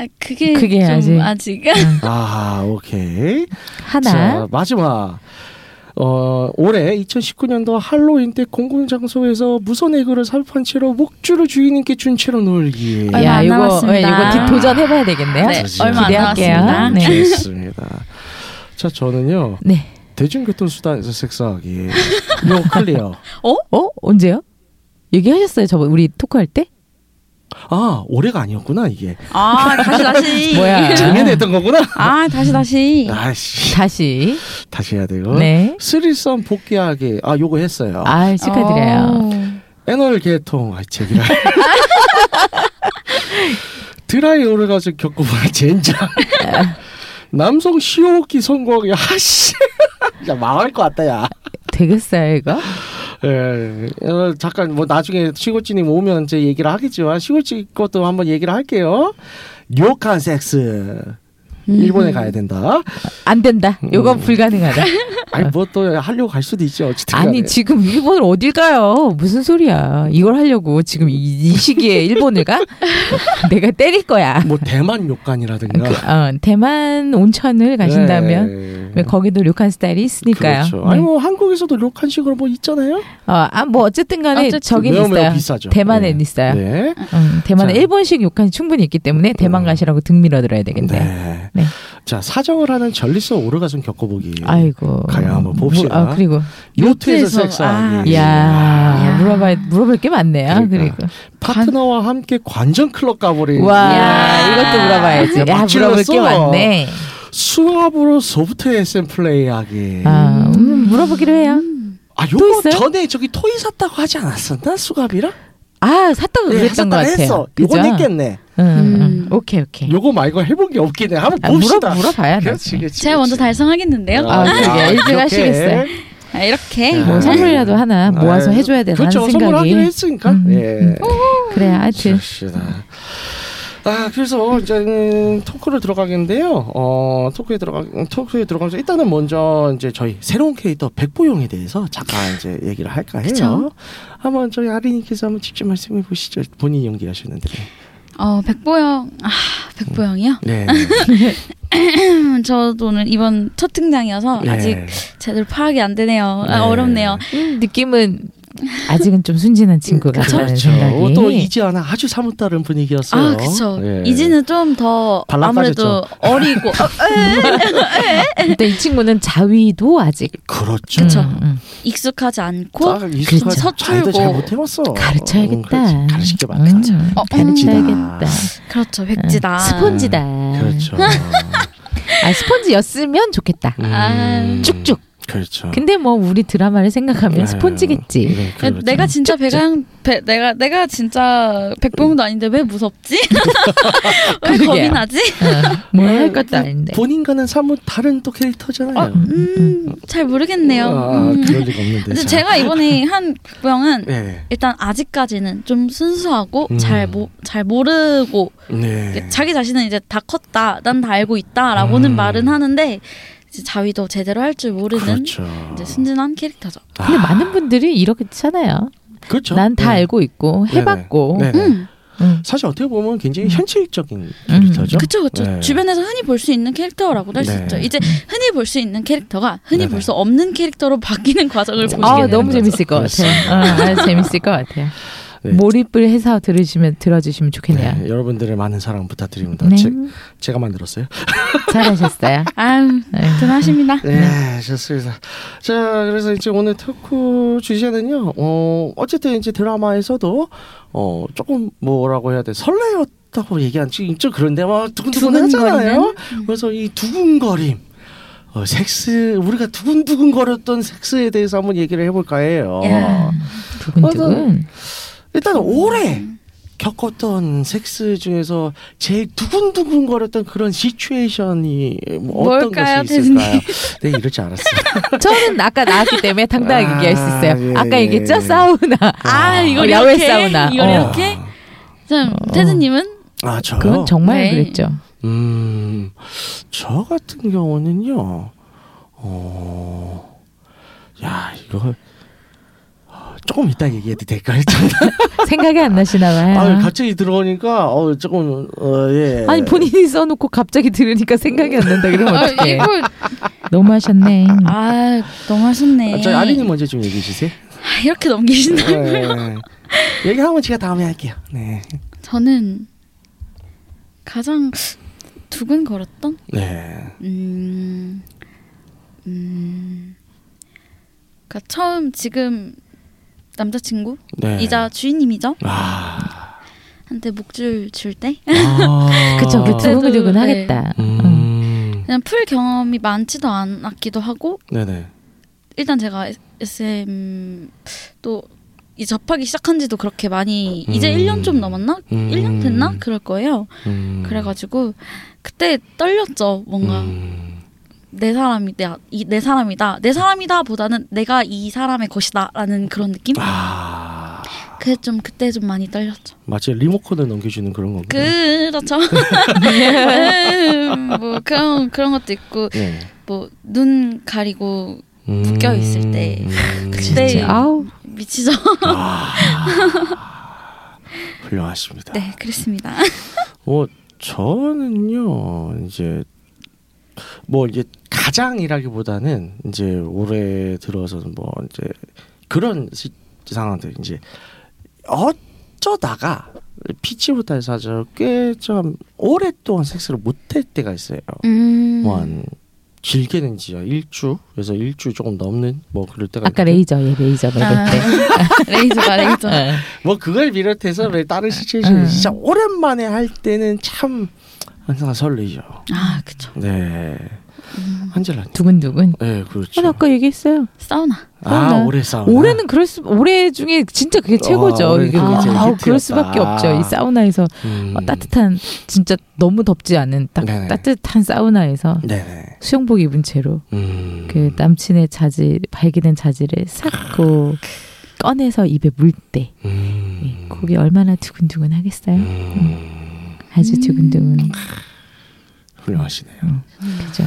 아, 그게, 그게 좀 아직- 아직. <laughs> 아, 오케이. 하나. 자, 마지막. 어, 올해 2019년도 할로윈 때 공공 장소에서 무선 egg를 삽입한 채로 목줄을 주인님께 준 채로 놀기. 얼마 야 안 이거 남았습니다. 예, 이거 뒷 도전 해봐야 되겠네요. 네. 얼마 안 기대할게요. 남았습니다. 네. 좋습니다. 자 저는요 네. 대중교통수단에서 섹스하기 요 clear. <laughs> 어? 언제요? 얘기하셨어요, 저번 우리 토크할 때? 아 올해가 아니었구나 이게 아 다시 다시. <laughs> 뭐야? 작년에 했던 거구나. 아 다시 다시. 아씨 다시. 다시 해야 되고. 네. threesome 복귀하기 아 요거 했어요. 아, 축하드려요. 어. anal 개통 아 제기랄. <laughs> 드라이 오르가즘 겪어보라 젠장. <laughs> 남성 시호흡기 성공하기 아씨. 야 망할 것 같다 야. 되겠어요, 이거? <laughs> 예, 어, 잠깐 뭐 나중에 시고찌님 오면 이제 얘기를 하겠지만 시고찌 것도 한번 얘기를 할게요. 욕한 섹스. 일본에 가야 된다. 안 된다. 요건 음. 불가능하다. <laughs> 아니 뭐 또 하려고 갈 수도 있죠. 어쨌든 아니. 지금 일본을 어딜 가요? 무슨 소리야? 이걸 하려고 지금 이, 이 시기에 일본을 가? <laughs> 내가 때릴 거야. 뭐 대만 욕간이라든가 그, 어, 대만 온천을 가신다면 네. 왜 거기도 료칸 스타일이 있으니까요. 그렇죠. 네. 아니 뭐 한국에서도 욕한식으로 뭐 있잖아요. 어, 아, 뭐 어쨌든 간에 어쨌든. 저긴 매우 매우 있어요. 비싸죠. 대만엔 네. 있어요. 네. 음, 대만에 자. 일본식 욕한이 충분히 있기 때문에 대만 음. 가시라고 등 밀어들어야 되겠네요. 네. 네. 자 사정을 하는 전리서 오르가즘 겪어보기. 아이고. 가야 한번 봅시다. 뭐, 아, 그리고 요트에서 요트에서, 섹스하기. 야, 야. 물어봐 물어볼 게 많네요. 그러니까. 그리고 파트너와 함께 관전 클럽 가버린. 와 야. 이것도 물어봐야지. 야, 물어볼 게. 많네. 수압으로 소프트 SM 플레이하기. 아, 음, 물어보기로 해요. 아, 또 요거? 전에 저기 토이 샀다고 하지 않았었나? 수갑이랑? 아 샀다고 예, 그랬던 것 같아요. 했어. 요건 했겠네. 응, 응, 음. 응. 오케이 오케이. 요거 말고 해본 게 없긴 해. 한번 아, 봅시다. 물어 물어봐야 돼. 제가 먼저. 달성하겠는데요. 아, 그러게. 일찍 이렇게. 하시겠어요. 아, 이렇게. 야. 뭐 네. 선물이라도 하나 모아서 아, 해줘야 되나 그렇죠. 생각이. 선물하기로 했으니까. 음, 예. 음. 그래 하여튼 좋습니다. 아 그래서 이제 토크로 들어가겠는데요. 어 토크에 들어가 토크에 들어가면서 일단은 먼저 이제 저희 새로운 캐릭터 백보용에 대해서 잠깐 이제 얘기를 할까 해요. 그쵸. 한번 저희 아린이께서 한번 직접 말씀해 보시죠. 본인 연기하셨는데. 어 백보영. 아 백보영이요? 네. <laughs> 저도 오늘 이번 첫 등장이어서 네. 아직 제대로 파악이 안 되네요. 아, 네. 어렵네요. 느낌은 아직은 좀 순진한 친구 같다는 그렇죠. 생각이. 또 이지 않아 아주 사뭇 다른 분위기였어요. 아 그쵸. 예. 이지는 좀 더 아무래도 어리고 <laughs> 어, 근데 이 친구는 자위도 아직 그렇죠. 그쵸. 음, 음. 익숙하지 않고 익숙하지. 그렇죠. 서툴고. 못해봤어. 가르쳐야겠다. 음, 말 가르쳐. 음, 어, 가르쳐야겠다. 그렇죠. 백지다. 음, 스폰지다. 그렇죠. <laughs> 아 스폰지였으면 좋겠다. 음, 아. 쭉쭉. 그렇죠. 근데 뭐 우리 드라마를 생각하면 네. 스폰지겠지. 네, 그렇죠. 내가 진짜 배강 배, 내가 내가 진짜 백보영도 아닌데 왜 무섭지? <laughs> 왜. 겁이 나지? 어, 뭘할 것도 아닌데. 본인과는 사뭇 다른 또 캐릭터잖아요. 음, 잘 모르겠네요. 아, 음. 그럴 리가 없는데. 제가 이번에 한 백보영은 네. 일단 아직까지는 좀 순수하고 음. 잘, 모, 잘 모르고 네. 자기 자신은 이제 다 컸다, 난 다 알고 있다라고는 음. 말은 하는데 자위도 제대로 할 줄 모르는 그렇죠. 이제 순진한 캐릭터죠. 근데 많은 분들이 이렇게 잖아요. 그렇죠. 난다 네. 알고 있고. 해봤고. 네네. 음, 음. 사실 어떻게 보면 굉장히 음. 현실적인 캐릭터죠. 그쵸 그쵸. 네. 주변에서 흔히 볼 수 있는 캐릭터라고도 할수 네. 있죠. 이제 흔히 볼 수 있는 캐릭터가 흔히. 볼 수 없는 캐릭터로 바뀌는 과정을 보시게 아 되는 너무 거죠. 재밌을 것 같아요. 어, 아주 재밌을 것 같아요. 네. 몰입을 해서 들으시면 들어주시면 좋겠네요. 네, 여러분들의 많은 사랑 부탁드립니다. 네, 제, 제가 만들었어요. <laughs> 잘하셨어요. 아유 네. 대단하십니다. 네, 좋습니다. 자, 그래서 이제 오늘 토크 주제는요. 어, 어쨌든 이제 드라마에서도 어, 조금 뭐라고 해야 돼? 설레었다고 얘기한 지금 좀 그런데 막 두근두근 하잖아요. 그래서 이 두근거림. 어, 섹스 우리가 두근두근거렸던 섹스에 대해서 한번 얘기를 해볼까 해요. 야. 두근두근. 일단 올해 겪었던 섹스 중에서 제일 두근두근 거렸던 그런 시츄에이션이 뭐 어떤 뭘까요, 것이 있을까요? 네, 이럴 줄 알았어요. <laughs> 저는 아까 나왔기 때문에 당당하게 아, 얘기할 수 있어요. 예, 아까 예. 얘기했죠? 사우나. 아 이걸 어, 야외 이렇게 사우나. 이걸 어. 이렇게 자 테드님은 아, 저요? 그건 정말 네. 그랬죠. 음, 저 같은 경우는요, 어, 야, 이거, 어, 조금 이따 얘기해도 될까요? <laughs> 생각이 안 나시나 봐요. 아, 갑자기 들어오니까, 어, 조금, 어, 예. 아니 본인이 써놓고 갑자기 들으니까 생각이 안 난다 그러면 아, 어떡해. 이걸 너무 하셨네. 아 너무 하셨네. 아, 저희 아린이 먼저 좀 얘기해 주세요. 아, 이렇게 넘기신다. 네. 얘기하면 제가 다음에 할게요. 네. 저는 가장 두근거렸던 네. 음 음. 그러니까 처음 지금 남자친구 네. 이자 주인님이죠. 아. 한테 목줄 줄 때 아. <laughs> 그쵸, 그 두근두근 네. 하겠다. 응. 음. 그냥 풀 경험이 많지도 않았기도 하고 네네. 일단 제가 SM 또 이 접하기 시작한 지도 그렇게 많이 이제 음. 1년 좀 넘었나? 음. 1년 됐나? 그럴 거예요. 음. 그래가지고 그때 떨렸죠. 뭔가 음. 내 사람이 내, 이, 내 사람이다. 내 사람이다 보다는 내가 이 사람의 것이다라는 그런 느낌? 아. 그게 좀 그때 좀 많이 떨렸죠. 마치 리모컨을 넘겨주는 그런 건가요? 그렇죠. <laughs> 음, 뭐 그런 그런 것도 있고 네. 뭐눈 가리고 음. 묶여 있을 때 음. 그때 진짜, 아우 미치죠. 아. 훌륭하십니다. 네, 그랬습니다. 어, 저는요, 이제, 뭐, 이제, 가장이라기보다는, 이제, 올해 들어서는 뭐, 이제, 그런 시, 상황들, 이제, 어쩌다가, 피치부터 해서 아주 꽤좀 오랫동안 섹스를 못할 때가 있어요. 음. 뭐, 한, 길게는 진짜 일주, 그래서 일주 조금 넘는, 뭐, 그럴 때가 아까 있는데 레이저 예 레이저 먹을 아, 때. <laughs> 레이저가 레이저. 어. 뭐 그걸 비롯해서 왜 다른 시츄에이션 음. 진짜 오랜만에 할 때는 참 항상 설레죠. 아, 그쵸. 네. 음. 한젤라. 두근두근. 네, 그렇죠. 어, 아까 얘기했어요. 사우나. 아, 사우나. 오래 싸우나. 올해는 그럴 수 올해 중에 진짜 그게 최고죠. 올해 이게 아, 히트였다. 그럴 수밖에 없죠. 이 사우나에서 음. 어, 따뜻한 진짜 너무 덥지 않은 딱 네네. 따뜻한 사우나에서 네네. 수영복 입은 채로 음. 그 남친의 자질 발기된 자질을 싹그 꺼내서 입에 물 때. 음. 예, 그게 얼마나 두근두근 하겠어요. 음. 아주 두근두근. 훌륭하시네요. 음. 그죠.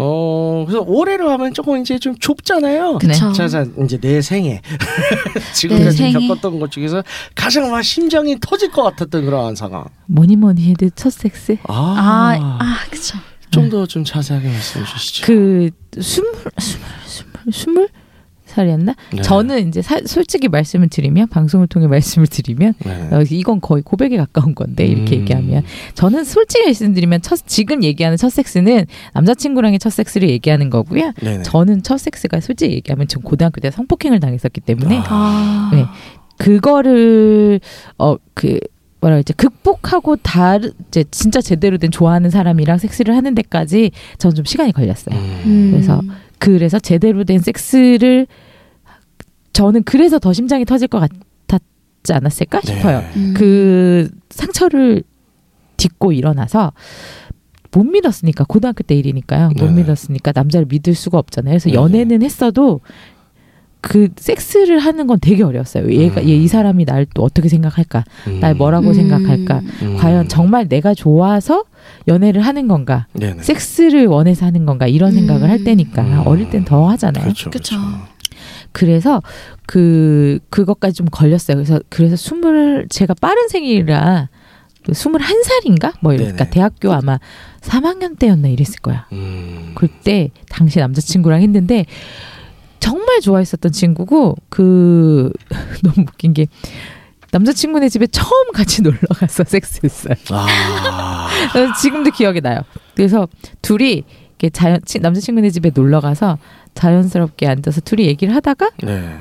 어, 그래서 올해로 하면 조금 이제 좀 좁잖아요. 네. 그쵸. 자, 자, 이제 내 생에 <laughs> 지금까지 내 생에. 겪었던 것 중에서 가장 막 심장이 터질 것 같았던 그러한 상황. 뭐니 뭐니 해도 첫 섹스. 아, 아, 그쵸. 좀더좀 자세하게 말씀해 주시죠. 그 스물 스물 스물 스물 살이었나? 네. 저는 이제 사- 솔직히 말씀을 드리면 방송을 통해 말씀을 드리면 네. 어, 이건 거의 고백에 가까운 건데 이렇게 음. 얘기하면 저는 솔직히 말씀드리면 첫 지금 얘기하는 첫 섹스는 남자친구랑의 첫 섹스를 얘기하는 거고요. 네네. 저는 첫 섹스가 솔직히 얘기하면 전 고등학교 때 성폭행을 당했었기 때문에 아. 네. 그거를 어그 뭐라 그러지 극복하고 다르 이제 진짜 제대로 된 좋아하는 사람이랑 섹스를 하는 데까지 전 좀 시간이 걸렸어요. 음. 그래서 그래서 제대로 된 섹스를 저는 그래서 더 심장이 터질 것 같았지 않았을까 네. 싶어요. 음. 그 상처를 딛고 일어나서 못 믿었으니까 고등학교 때 일이니까요. 못 네네. 믿었으니까 남자를 믿을 수가 없잖아요. 그래서 네네. 연애는 했어도 그 섹스를 하는 건 되게 어려웠어요. 얘가 음. 얘이 사람이 날 또 어떻게 생각할까? 음. 날 뭐라고 음. 생각할까? 음. 과연 정말 내가 좋아서 연애를 하는 건가? 네네. 섹스를 원해서 하는 건가? 이런 음. 생각을 할 때니까 음. 어릴 땐 더 하잖아요. 그렇죠. 그래서 그 그것까지 좀 걸렸어요. 그래서 그래서 스물 제가 빠른 생일이라 그 스물한 살인가 뭐 이러니까 네네. 대학교 아마 3학년 때였나 이랬을 거야. 음. 그때 당시 남자친구랑 했는데 정말 좋아했었던 친구고 그 <laughs> 너무 웃긴 게 남자친구네 집에 처음 같이 놀러 가서 섹스했어요. 아. <laughs> 지금도 기억이 나요. 그래서 둘이 이렇게 자연 친- 남자친구네 집에 놀러 가서 자연스럽게 앉아서 둘이 얘기를 하다가 네.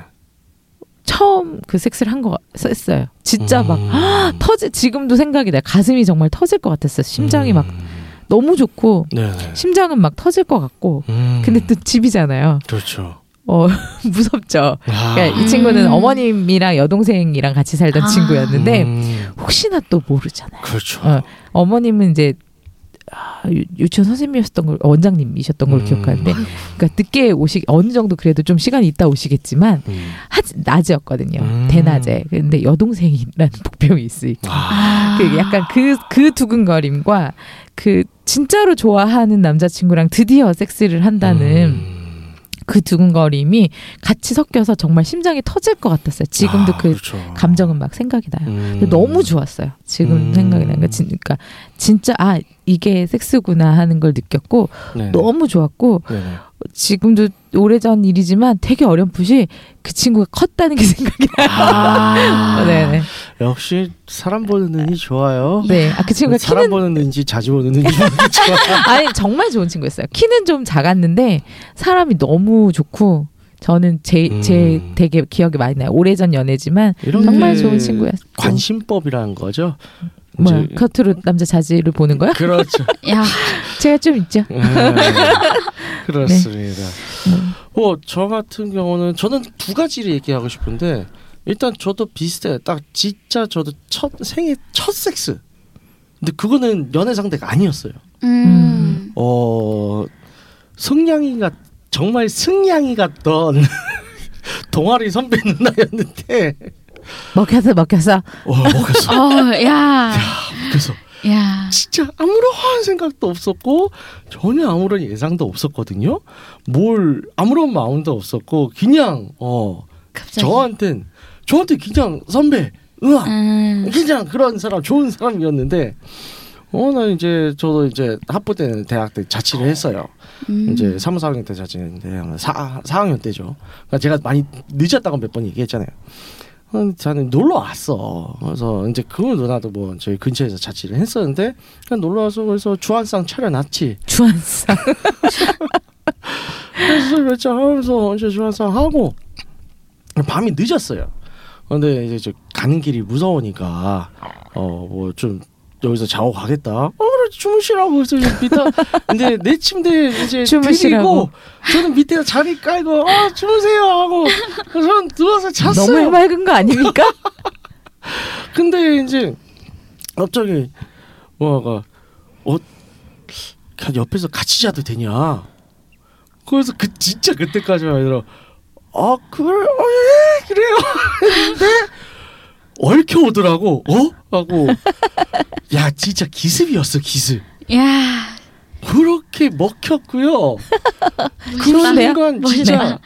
처음 그 섹스를 한 거 했어요. 진짜 막 음. 터지 지금도 생각이 나요. 가슴이 정말 터질 것 같았어요. 심장이 막 음. 너무 좋고 네네. 심장은 막 터질 것 같고 음. 근데 또 집이잖아요. 그렇죠. 어 <laughs> 무섭죠. 아. 그러니까 이 친구는 음. 어머님이랑 여동생이랑 같이 살던 아. 친구였는데 음. 혹시나 또 모르잖아요. 그렇죠. 어, 어머님은 이제 아, 유- 유치원 선생님이셨던 걸 원장님이셨던 걸 음. 기억하는데 그러니까 늦게 오시 어느 정도 그래도 좀 시간이 있다 오시겠지만 음. 하지 낮이었거든요. 음. 대낮에. 근데 여동생이라는 <laughs> 복병이 있으니까. 아. 그 약간 그, 그 두근거림과 그 진짜로 좋아하는 남자친구랑 드디어 섹스를 한다는 음. 그 두근거림이 같이 섞여서 정말 심장이 터질 것 같았어요. 지금도 아, 그 그렇죠. 감정은 막 생각이 나요. 음. 너무 좋았어요. 지금 음. 생각이 진- 그러니까 진짜 아 이게 섹스구나 하는 걸 느꼈고 네네. 너무 좋았고 네네. 지금도 오래전 일이지만 되게 어렴풋이 그 친구가 컸다는 게 <laughs> 생각이 나요. 아. 네네. <laughs> 역시 사람 보는 눈이 좋아요. 네. 아, 그 친구가 사람 키는 보는 눈인지 자주 보는 눈인지 <laughs> 아니 정말 좋은 친구였어요. 키는 좀 작았는데 사람이 너무 좋고 저는 제 제 음. 되게 기억이 많이 나요. 오래전 연애지만 정말 게 좋은 친구였어. 관심법이라는 거죠. 뭐야 이제- 겉으로 남자 자질을 보는 거야? 그렇죠. <laughs> 야, 제가 좀 있죠. 네. 그렇습니다. 음. 어, 저 같은 경우는 저는 두 가지를 얘기하고 싶은데 일단 저도 비슷해요. 딱 진짜 저도 첫 생애 첫 섹스. 근데 그거는 연애 상대가 아니었어요. 음, 어 승냥이가 정말 승냥이 같던 <laughs> 동아리 선배 누나였는데 먹혔어 먹혔어. 어 먹었어. 어, 야, 그래서 야, 진짜 아무런 생각도 없었고 전혀 아무런 예상도 없었거든요. 뭘 아무런 마음도 없었고 그냥 어 갑자기. 저한텐 저한테 그냥 선배 으아 음, 그냥 그런 사람 좋은 사람이었는데 어나 이제 저도 이제 학부 때는 대학 때 자취를 했어요. 음. 이제 3, 4학년 때 자취했는데 4, 4학년 때죠. 그러니까 제가 많이 늦었다고 몇 번 얘기했잖아요. 어, 저는 놀러 왔어. 그래서 이제 그 누나도 뭐 저희 근처에서 자취를 했었는데 그냥 놀러 와서 그래서 주한상 차려놨지. 주한상. <laughs> 그래서 몇잔 하면서 이제 주한상 하고 밤이 늦었어요. 근데 이제 저 가는 길이 무서우니까 어 뭐 좀 여기서 자고 가겠다. 어 그래 주무시라고 그래서 밑에 <laughs> 근데 내 침대 이제 주무시라고. 들이고 저는 밑에 자리 깔고 아 주무세요 하고 저는 누워서 잤어요. 너무 해맑은 거 아닙니까? <laughs> 근데 이제 갑자기 뭐가 어 그냥 옆에서 같이 자도 되냐? 그래서 그 진짜 그때까지만 아니라 아 그래 어, 예, 그래요 <laughs> 근데 얽혀 오더라고 어 하고 <laughs> 야 진짜 기습이었어 기습 야, 그렇게 먹혔고요 <laughs> 그? 순간 진짜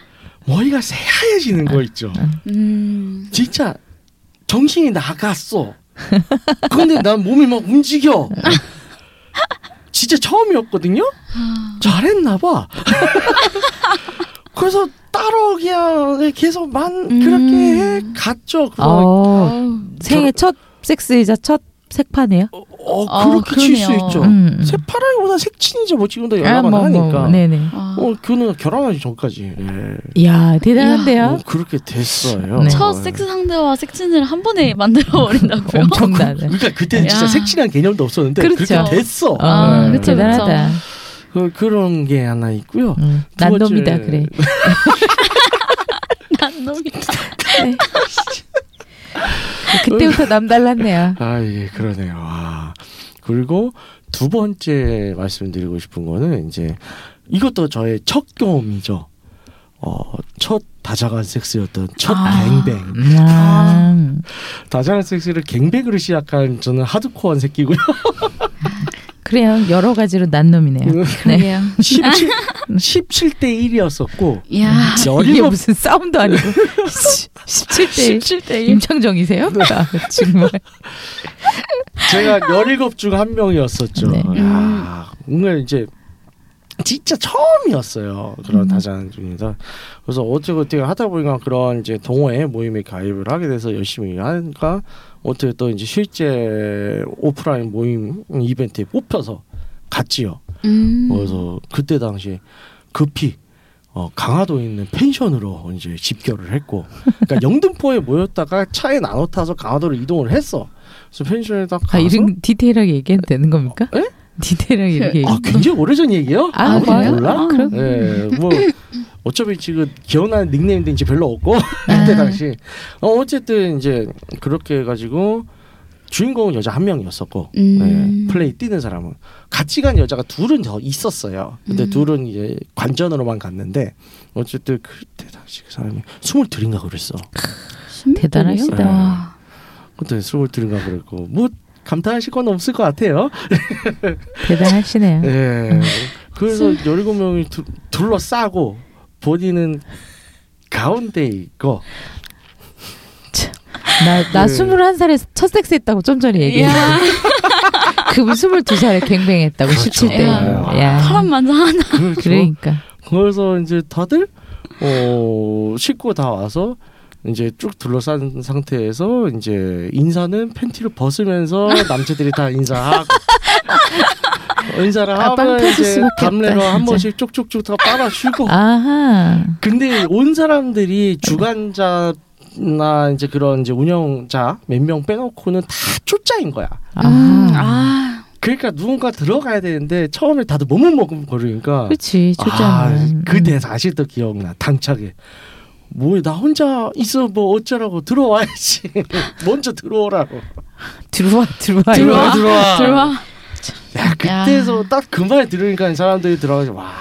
머리가 새하얘지는 거 있죠 음, 진짜 정신이 나갔어. 근데 난 몸이 막 움직여. 진짜 처음이었거든요. 잘했나 봐. <laughs> 그래서 따로 그냥 계속 만 그렇게 해 갔죠. 어, 어우, 생애 첫 섹스이자 첫 색파네요. 어, 아, 그렇게 칠수 그러네요. 있죠. 음. 세파라기보다 색친이죠. 뭐 지금도 아, 연락은 뭐, 뭐, 하니까. 네네. 아. 어, 그는 결혼하기 전까지. 예. 이야 대단한데요. 어, 그렇게 됐어요. 네. 첫 예. 섹스 상대와 색친을 한 번에 만들어 버린다고요? 엄청나네. 그러니까 그때는 진짜 야. 색칠한 개념도 없었는데 그렇죠. 그렇게 됐어. 아, 예. 그쵸, 대단하다. 그, 그런 게 하나 있고요. 음, 난놈이다 그래. <laughs> 난 놈이. 네. 그때부터 남달랐네요. 아, 예, 그러네요. 아. 그리고 두 번째 말씀드리고 싶은 거는 이제 이것도 저의 첫 경험이죠. 어, 첫 다자간 섹스였던 첫 아. 뱅뱅. 음. 다자간 섹스를 갱뱅으로 시작한 저는 하드코어한 새끼고요. <laughs> 그래요. 여러 가지로 난 놈이네요. 네. 그래요. 17, 17대 1이었었고 야, 이게 17 무슨 싸움도 아니고 17대 17대 1. 임창정이세요? 아, 정말. 제가 17중 한 명이었었죠. 네. 야, 뭔가 이제 진짜 처음이었어요. 그런 음. 다자간 중에서. 그래서 어떻게 어떻게 하다 보니까 그런 이제 동호회 모임에 가입을 하게 돼서 열심히 하니까 어떻게 또 이제 실제 오프라인 모임 이벤트에 뽑혀서 갔지요. 음. 그래서 그때 당시 급히 어, 강화도에 있는 펜션으로 이제 집결을 했고, 그러니까 <laughs> 영등포에 모였다가 차에 나눠 타서 강화도로 이동을 했어. 그래서 펜션에 딱 가서 아, 이런 디테일하게 얘기해도 되는 겁니까? 에? <laughs> 디테일하게 이렇게. 아 굉장히 오래전 얘기예요? 아, 아무도 그래요? 몰라? 아, 그럼 예, 뭐 어차피 지금 기억나는 닉네임도 이제 별로 없고 <laughs> 그때 당시 어, 어쨌든 이제 그렇게 해가지고 주인공은 여자 한 명이었었고 음. 네, 플레이 뛰는 사람은 같이 간 여자가 둘은 더 있었어요. 근데 음. 둘은 이제 관전으로만 갔는데 어쨌든 그때 당시 그 사람이 스물 둘인가 그랬어. 대단하시다. 와. 그때 스물 둘인가 그랬고 뭐 감탄하실 건 없을 것 같아요. <laughs> 대단하시네요. 예. 그래서 열일곱 명이 두- 둘러싸고 본인은 가운데 있고 나, 나 네. 21살에 첫 섹스 했다고 좀 전에 얘기했어. 야, <laughs> 그분 22살에 갱뱅했다고 그렇죠. 17대. 야. 야. 파란만장 하나. 그렇죠. 그러니까. 그래서 이제 다들 어 씻고 다 와서 이제 쭉 둘러싼 상태에서 이제 인사는 팬티를 벗으면서 <laughs> 남자들이 다 인사하고 인사를 아, 빵 하면 이제 담례로 한. 번씩 쭉쭉쭉 다 빨아주고 아하. 근데 온 사람들이 주관자 나 이제 그런 이제 운영자 몇 명 빼놓고는 다 초짜인 거야. 아. 아, 그러니까 누군가 들어가야 되는데 처음에 다들 머뭇머뭇거리니까 그렇지. 아, 초짜는. 그때 다시 또 기억나 당차게 뭐야 나 혼자 있어 뭐 어쩌라고 들어와야지 <laughs> 먼저 들어오라고 들어와 들어와. 들어와. 들어와 들어와. 야 그때서 딱 그 말 들으니까 사람들이 들어가서 와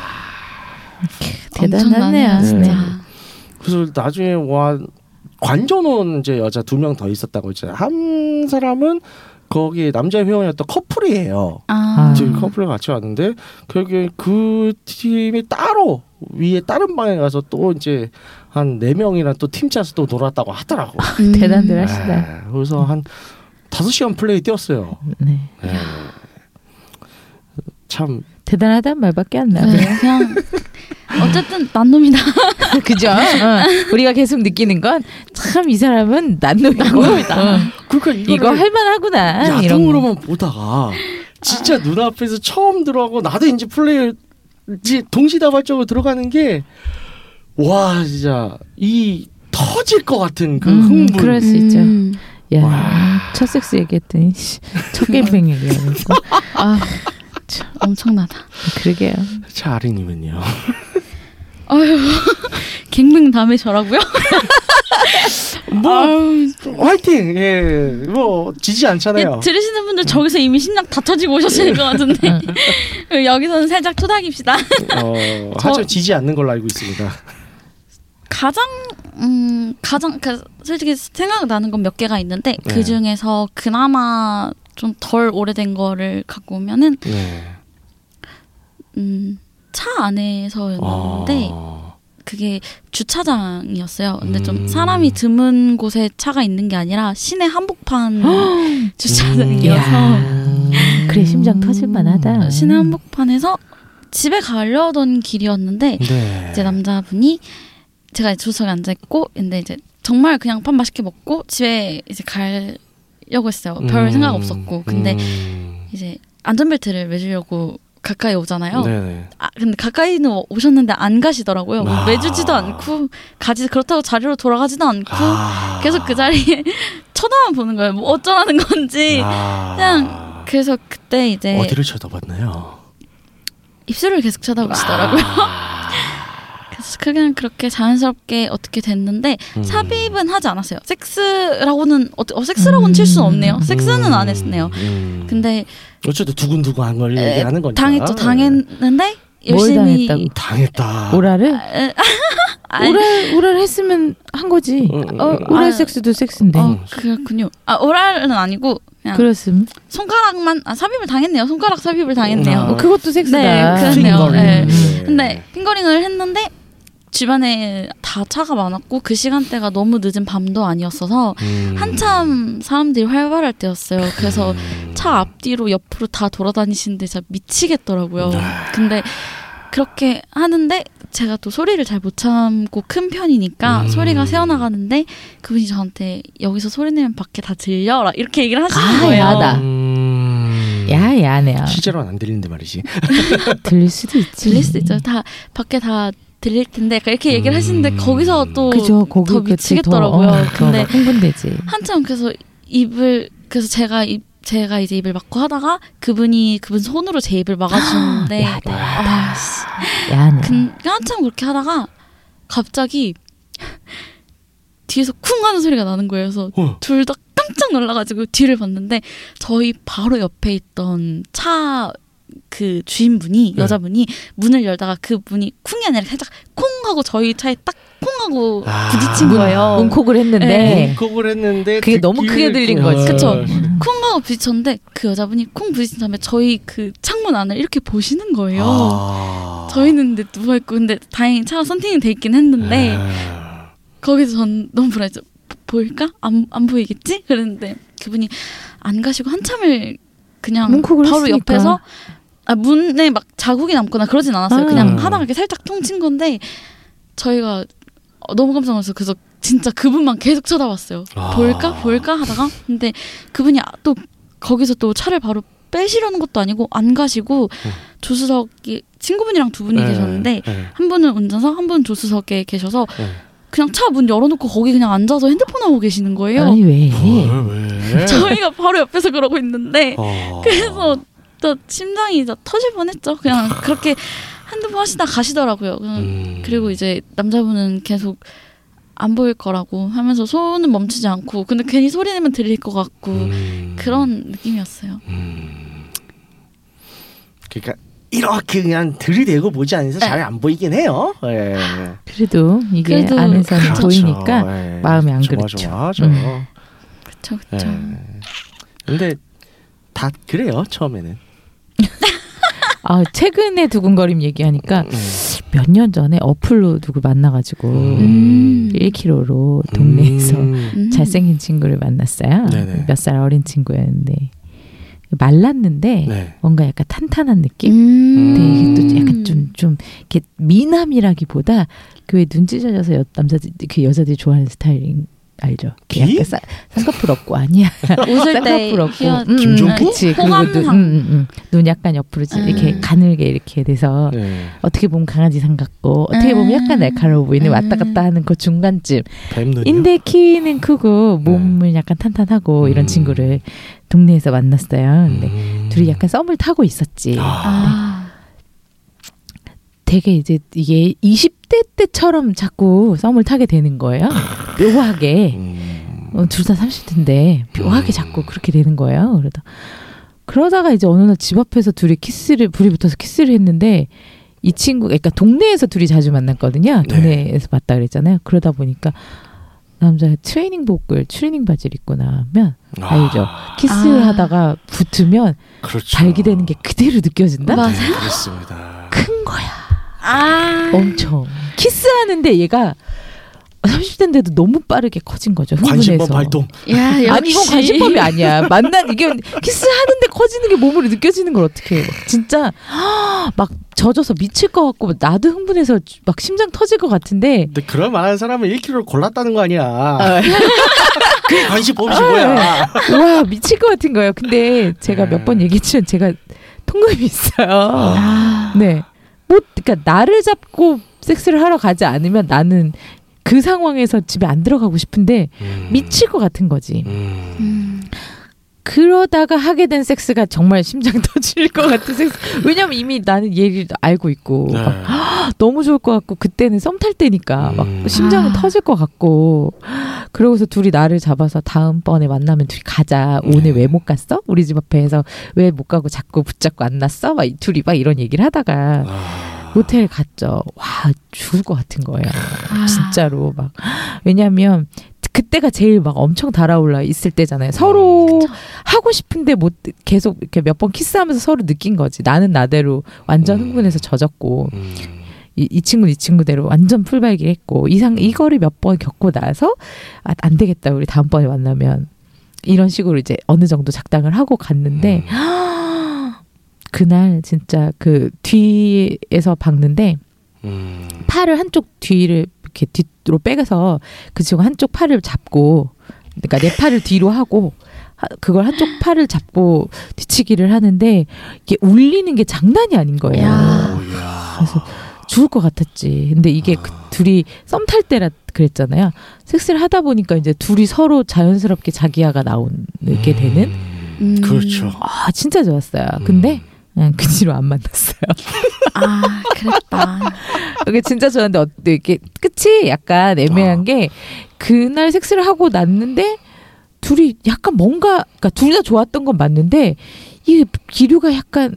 대단하네요. 진짜. 네. 그래서 나중에 와 관전원 이제 여자 두 명 더 있었다고 했잖아요 한 사람은 거기 남자 회원이었던 커플이에요 아, 지금 커플을 같이 왔는데 결국에 그 팀이 따로 위에 다른 방에 가서 또 이제 한 네 명이랑 또 팀 짜서 또 놀았다고 하더라고. 음. 대단들 하시다. 네, 그래서 한 다섯 시간 플레이 뛰었어요. 네. 네. 참 대단하다는 말밖에 안 나요. 네, 그냥 어쨌든 난 놈이다. <laughs> 그죠? 어. 우리가 계속 느끼는 건 참 이 사람은 난놈이고 어. 그러니까 이거 할만하구나. 야동으로만 보다가 진짜 눈앞에서 처음 들어가고 나도 이제 플레이 이제 동시다발적으로 들어가는 게 와 진짜 이 터질 것 같은 그 음, 흥분. 그럴 수 있죠. 음. 야, 와. 첫 섹스 얘기했더니 씨, 첫 게임뱅 얘기하고 <laughs> 아, 참, 엄청나다. 그러게요. 자 아리님은요. <laughs> 아유, 갱뱅 다음에 저라고요? <laughs> 뭐 아유, 화이팅. 예. 뭐 지지 않잖아요. 예, 들으시는 분들 저기서 이미 심장 다 터지고 오셨을 것 같은데 여기서는 살짝 토닥입시다. 어, 하지만 지지 않는 걸로 알고 있습니다. 가장 음 가장 그 솔직히 생각나는 건 몇 개가 있는데 네. 그 중에서 그나마 좀 덜 오래된 거를 갖고 오면은 네. 음차 안에서였는데 아, 그게 주차장이었어요. 근데 좀 음. 사람이 드문 곳에 차가 있는 게 아니라 시내 한복판 <gasps> 주차장이어서 음. 그래 심장 터질 만하다. 시내 한복판에서 집에 가려던 길이었는데 네. 이제 남자분이 제가 조석에 앉아 있고 근데 이제 정말 그냥 밥 맛있게 먹고 집에 이제 가려고 했어요. 별 음. 생각 없었고 근데 음. 이제 안전벨트를 매주려고 가까이 오잖아요. 네네. 아 근데 가까이는 오- 오셨는데 안 가시더라고요. 뭐 아. 매주지도 않고 가지 그렇다고 자리로 돌아가지도 않고 아. 계속 그 자리에 <laughs> 쳐다만 보는 거예요. 뭐 어쩌라는 건지. 아. 그냥 그래서 그때 이제 어디를 쳐다봤나요? 입술을 계속 쳐다보시더라고요. 아. 그래서 그냥 그렇게 자연스럽게 어떻게 됐는데 음. 삽입은 하지 않았어요. 섹스라고는 어, 어 섹스라고는 칠 수는 없네요. 섹스는 안 했네요. 음. 근데 어쨌든 두근두근한 걸 에, 얘기하는 거니까. 당했죠. 당했는데 뭘 열심히 당했다고? 당했다. 오라를 에, <laughs> 아니, 오랄 오랄 했으면 한 거지. 음, 음, 어, 음. 오랄 아, 섹스도 섹스인데. 어, 그렇군요. 아 오랄은 아니고 그냥 그렇음. 손가락만 아 삽입을 당했네요. 손가락 삽입을 당했네요. 아. 어, 그것도 섹스다. 네, 그렇네요. 핑거링. 네. 네. 근데 핑거링을 했는데 주변에 다 차가 많았고 그 시간대가 너무 늦은 밤도 아니었어서 음. 한참 사람들이 활발할 때였어요. 그래서 음. 차 앞뒤로 옆으로 다 돌아다니시는데 진짜 미치겠더라고요. 아. 근데 그렇게 하는데 제가 또 소리를 잘 못 참고 큰 편이니까 음. 소리가 새어나가는데 그분이 저한테 여기서 소리 내면 밖에 다 들려라 이렇게 얘기를 하시는 아, 거예요. 야하다. 음. 야 야네요. 실제로는 안 들리는데 말이지. <laughs> 들릴 수도 있지. 들릴 수도 있죠. 다 밖에 다 들릴 텐데 이렇게 얘기를 음. 하시는데 거기서 또더 그치, 미치겠더라고요. 더, 어, 근데 더 흥분되지. 한참 그래서 입을 그래서 제가 입 제가 이제 입을 막고 하다가 그분이 그분 손으로 제 입을 막아주는데. <gasps> 아, 씨. 야네. 근 한참 그렇게 하다가 갑자기 뒤에서 쿵 하는 소리가 나는 거예요. 그래서 어. 둘다 깜짝 놀라가지고 뒤를 봤는데 저희 바로 옆에 있던 차 그 주인분이 네. 여자분이 문을 열다가 그 문이 쿵이 아니라 살짝 콩 하고 저희 차에 딱 콩 하고 아. 부딪힌 문- 거예요. 문콕을 했는데 네. 문콕을 했는데 그게 너무 크게 들린 거지. 그쵸. 음. 쿵 하고 부딪혔는데 그 여자분이 콩 부딪힌 다음에 저희 그 창문 안을 이렇게 보시는 거예요. 아. 저희는 근데 누워 있고 근데 다행히 차가 선팅이 돼 있긴 했는데 아. 거기서 전 너무 불안했죠. 보- 보일까? 안, 안 보이겠지? 그랬는데 그분이 안 가시고 한참을 그냥 바로 했으니까. 옆에서 아, 문에 막 자국이 남거나 그러진 않았어요. 아. 그냥 음. 하다가 이렇게 살짝 퉁친 건데 저희가 어, 너무 깜짝 놀랐어요. 그래서 진짜 그분만 계속 쳐다봤어요. 아. 볼까 볼까 하다가 근데 그분이 아- 또 거기서 또 차를 바로 빼시려는 것도 아니고 안 가시고 조수석이 친구분이랑 두 분이 네, 계셨는데 네, 한 분은 운전석 한 분은 조수석에 계셔서 네. 그냥 차 문 열어놓고 거기 그냥 앉아서 핸드폰 하고 계시는 거예요. 아니 왜? 왜? 왜? <laughs> 저희가 바로 옆에서 그러고 있는데 어. 그래서 또 심장이 터질 뻔했죠. 그냥 그렇게 핸드폰 하시다 가시더라고요. 그냥 음. 그리고 이제 남자분은 계속 안 보일 거라고 하면서 손은 멈추지 않고 근데 괜히 소리 내면 들릴 것 같고 음. 그런 느낌이었어요. 음. 그러니까 이렇게 그냥 들이대고 보지 않아서 네. 잘안 보이긴 해요. 예. 그래도 이게 그래도 안에서는 그렇죠. 보이니까 예. 마음이 안 좋아, 그렇죠. 좋아하죠. 음. 그쵸 그쵸. 예. 근데 다 그래요 처음에는. <laughs> 아 최근에 두근거림 얘기하니까 음. 몇년 전에 어플로 누구 만나가지고 음. 1km로 동네에서 음. 음. 잘생긴 친구를 만났어요. 몇 살 어린 친구였는데 말랐는데 네. 뭔가 약간 탄탄한 느낌. 음. 근데 이게 또 약간 좀좀 이렇게 미남이라기보다 그왜 눈 찢어져서 여, 남자들 그 여자들이 좋아하는 스타일인 알죠? 기? 약간 쌍, 쌍꺼풀 없고 아니야. <laughs> 웃을 때 쌍꺼풀 없고. 휘어- 음, 김종국? 음, 그치. 그리고. 눈, 음, 음, 음. 눈 약간 옆으로 찌- 이렇게 음. 가늘게 이렇게 돼서 네. 어떻게 보면 강아지상 같고 어떻게 보면 약간 음. 날카로워 보이는 음. 왔다 갔다 하는 그 중간쯤. 인데 키는 크고 몸은 약간 탄탄하고 이런 음. 친구를 동네에서 만났어요. 근데 음. 둘이 약간 썸을 타고 있었지. 아. 아. 되게 이제 이게 20대 때처럼 자꾸 썸을 타게 되는 거예요. 묘하게. 음. 어, 둘다 30대인데 묘하게 음. 자꾸 그렇게 되는 거예요. 그러다 그러다가 이제 어느 날 집 앞에서 둘이 키스를 불이 붙어서 키스를 했는데 이 친구 그러니까 동네에서 둘이 자주 만났거든요. 네. 동네에서 봤다 그랬잖아요. 그러다 보니까 남자 트레이닝복을 트레이닝 바지를 입고 나면 알죠. 키스를 아. 하다가 붙으면 그렇죠. 발기되는 게 그대로 느껴진다. 맞아요. 네, 그렇습니다. 큰 거야. 아. 엄청 키스하는데 얘가 30대인데도 너무 빠르게 커진 거죠. 관심법 흥분해서. 발동. 야, 역시. 아니 이건 관심법이 아니야. 만난 이게 키스하는데 커지는 게 몸으로 느껴지는 걸 어떻게 해? 진짜 막 젖어서 미칠 것 같고 나도 흥분해서 막 심장 터질 것 같은데 근데 그럴 만한 사람은 1kg를 골랐다는 거 아니야. 아, <laughs> 그게 관심법이지 뭐야. 와 미칠 것 같은 거예요. 근데 제가 네. 몇번 얘기했지만 제가 통금이 있어요. 아. 네. 뭐 그러니까 나를 잡고 섹스를 하러 가지 않으면 나는 그 상황에서 집에 안 들어가고 싶은데 음. 미칠 것 같은 거지. 음. 음. 그러다가 하게 된 섹스가 정말 심장 <laughs> 터질 것 같은 섹스. 왜냐면 이미 나는 얘를 알고 있고 네. 막 너무 좋을 것 같고 그때는 썸 탈 때니까 음. 막 심장은 아. 터질 것 같고 그러고서 둘이 나를 잡아서 다음번에 만나면 둘이 가자. 오늘 네. 왜못 갔어? 우리 집 앞에서 왜 못 가고 자꾸 붙잡고 안 났어? 막 이- 둘이 막 이런 얘기를 하다가 아. 호텔 갔죠. 와 죽을 것 같은 거예요. 아. 진짜로 막 왜냐하면 그때가 제일 막 엄청 달아올라 있을 때잖아요. 서로 그쵸. 하고 싶은데 못 계속 이렇게 몇 번 키스하면서 서로 느낀 거지. 나는 나대로 완전 음. 흥분해서 젖었고 음. 이, 이 친구는 이 친구대로 완전 풀발기했고 이상 이거를 몇 번 겪고 나서 아, 안 되겠다 우리 다음번에 만나면 이런 식으로 이제 어느 정도 작당을 하고 갔는데 <gasps> 그날 진짜 그 뒤에서 박는데 음. 팔을 한쪽 뒤를 이렇게 뒤로 빼서 그 친구 한쪽 팔을 잡고 그러니까 내 팔을 뒤로 하고 하- 그걸 한쪽 팔을 잡고 뒤치기를 하는데 이게 울리는 게 장난이 아닌 거예요. 그래서 죽을 것 같았지. 근데 이게 그 둘이 썸 탈 때라 그랬잖아요. 섹스를 하다 보니까 이제 둘이 서로 자연스럽게 자기야가 나오게 되는 음. 그렇죠. 아 진짜 좋았어요. 근데 그냥 그 뒤로 안 만났어요. 아, 그랬다. 이게 진짜 좋았는데 어, 이게 끝이 약간 애매한 아. 게 그날 섹스를 하고 났는데 둘이 약간 뭔가 그러니까 둘 다 좋았던 건 맞는데 이 기류가 약간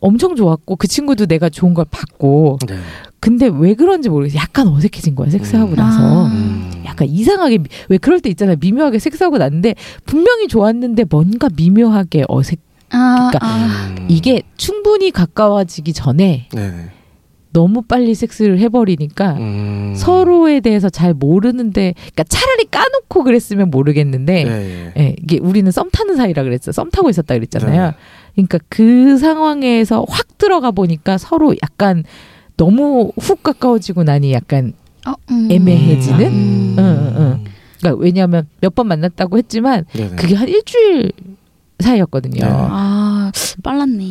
엄청 좋았고 그 친구도 내가 좋은 걸 봤고 네. 근데 왜 그런지 모르겠어 약간 어색해진 거야 섹스하고 음. 나서 아. 음. 약간 이상하게 미- 왜 그럴 때 있잖아요 미묘하게 섹스하고 났는데 분명히 좋았는데 뭔가 미묘하게 어색 아, 그러니까 아. 음. 이게 충분히 가까워지기 전에 네네. 너무 빨리 섹스를 해버리니까 음. 서로에 대해서 잘 모르는데, 그러니까 차라리 까놓고 그랬으면 모르겠는데, 예, 예. 예, 이게 우리는 썸 타는 사이라 그랬어. 썸 타고 있었다 그랬잖아요. 네. 그러니까 그 상황에서 확 들어가 보니까 서로 약간 너무 훅 가까워지고 나니 약간 어, 음. 애매해지는? 음. 응, 응, 응. 그러니까 왜냐하면 몇 번 만났다고 했지만 네네. 그게 한 일주일 사이였거든요. 네. 아 빨랐네.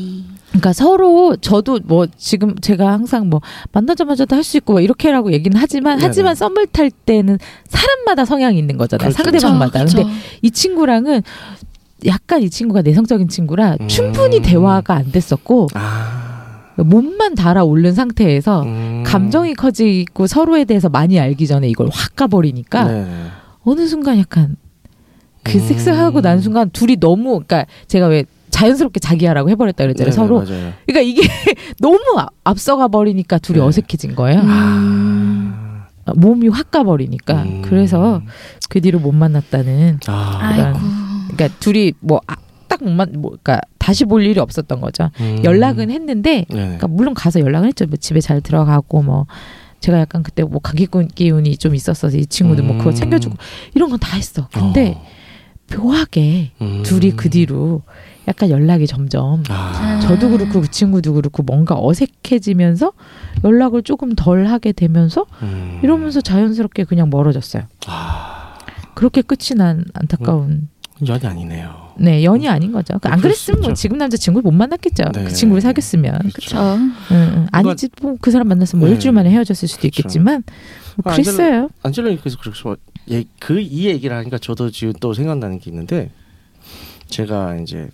그러니까 서로 저도 뭐 지금 제가 항상 뭐 만나자마자도 할 수 있고 뭐 이렇게라고 얘기는 하지만 네네. 하지만 썸을 탈 때는 사람마다 성향이 있는 거잖아요. 그렇죠. 상대방마다. 그쵸, 근데. 이 친구랑은 약간 이 친구가 내성적인 친구라 음. 충분히 대화가 안 됐었고 아. 몸만 달아오른 상태에서 음. 감정이 커지고 서로에 대해서 많이 알기 전에 이걸 확 가버리니까 네. 어느 순간 약간 그 음. 섹스하고 난 순간 둘이 너무 그러니까 제가 왜 자연스럽게 자기하라고 해버렸다 그랬잖아요 네네, 서로 맞아요. 그러니까 이게 <laughs> 너무 아- 앞서가 버리니까 둘이 네. 어색해진 거예요 음. 아, 몸이 확 가버리니까 음. 그래서 그 뒤로 못 만났다는 아. 아이고. 그러니까 둘이 뭐딱못 만, 뭐 그러니까 다시 볼 일이 없었던 거죠 음. 연락은 했는데 네네. 그러니까 물론 가서 연락을 했죠. 뭐 집에 잘 들어가고 뭐 제가 약간 그때 뭐 감기 기운이 좀 있었어서 이 친구도 뭐 그거 음. 챙겨주고 이런 건 다 했어. 근데 어. 묘하게 음. 둘이 그 뒤로 약간 연락이 점점 아. 저도 그렇고 그 친구도 그렇고 뭔가 어색해지면서 연락을 조금 덜 하게 되면서 음. 이러면서 자연스럽게 그냥 멀어졌어요. 아. 그렇게 끝이 난 안타까운 연이 아니네요. 네 연이 아닌 거죠. 안 그럴 수 그랬으면 뭐. 지금 남자 친구 못 만났겠죠. 네. 그 친구를 사귀었으면. 그쵸. 응, 응. 아니지 뭐 그 사람 만났으면 뭐 네. 일주일 만에 헤어졌을 수도 그렇죠. 있겠지만 뭐 아, 그랬어요. 안젤라님께서 그렇죠. 예, 그이 얘기를 하니까 저도 지금 또 생각나는 게 있는데 제가 이제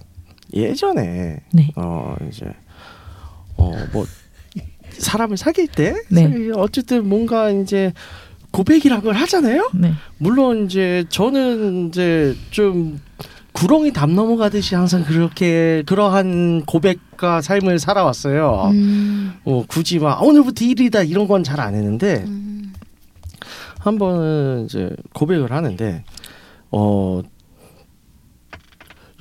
예전에 네. 어 이제 어뭐 사람을 사귈 때 네. 어쨌든 뭔가 이제 고백이란 걸 하잖아요. 네. 물론 이제 저는 이제 좀 구렁이 담 넘어가듯이 항상 그렇게 그러한 고백과 삶을 살아왔어요. 음. 어, 굳이 막 아, 오늘부터 일이다 이런 건 잘 안 했는데 음. 한 번은 이제 고백을 하는데 어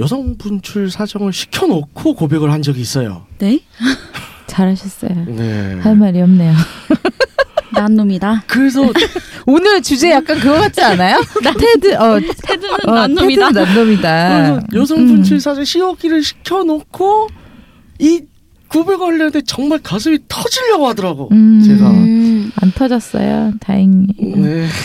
여성 분출 사정을 시켜놓고 고백을 한 적이 있어요. 네? <laughs> 잘하셨어요. 네. 할 말이 없네요. <laughs> 난 놈이다. 그래서 <laughs> 오늘 주제 약간 그거 같지 않아요? 테드 어 테드는 어, 난 놈이다. 테드는 난 놈이다. 여성 분출 사정 시어기를 시켜놓고 이 고백을 하려는데 정말 가슴이 터지려고 하더라고. 음, 제가. 음. 안 터졌어요. 다행히. 네. <laughs>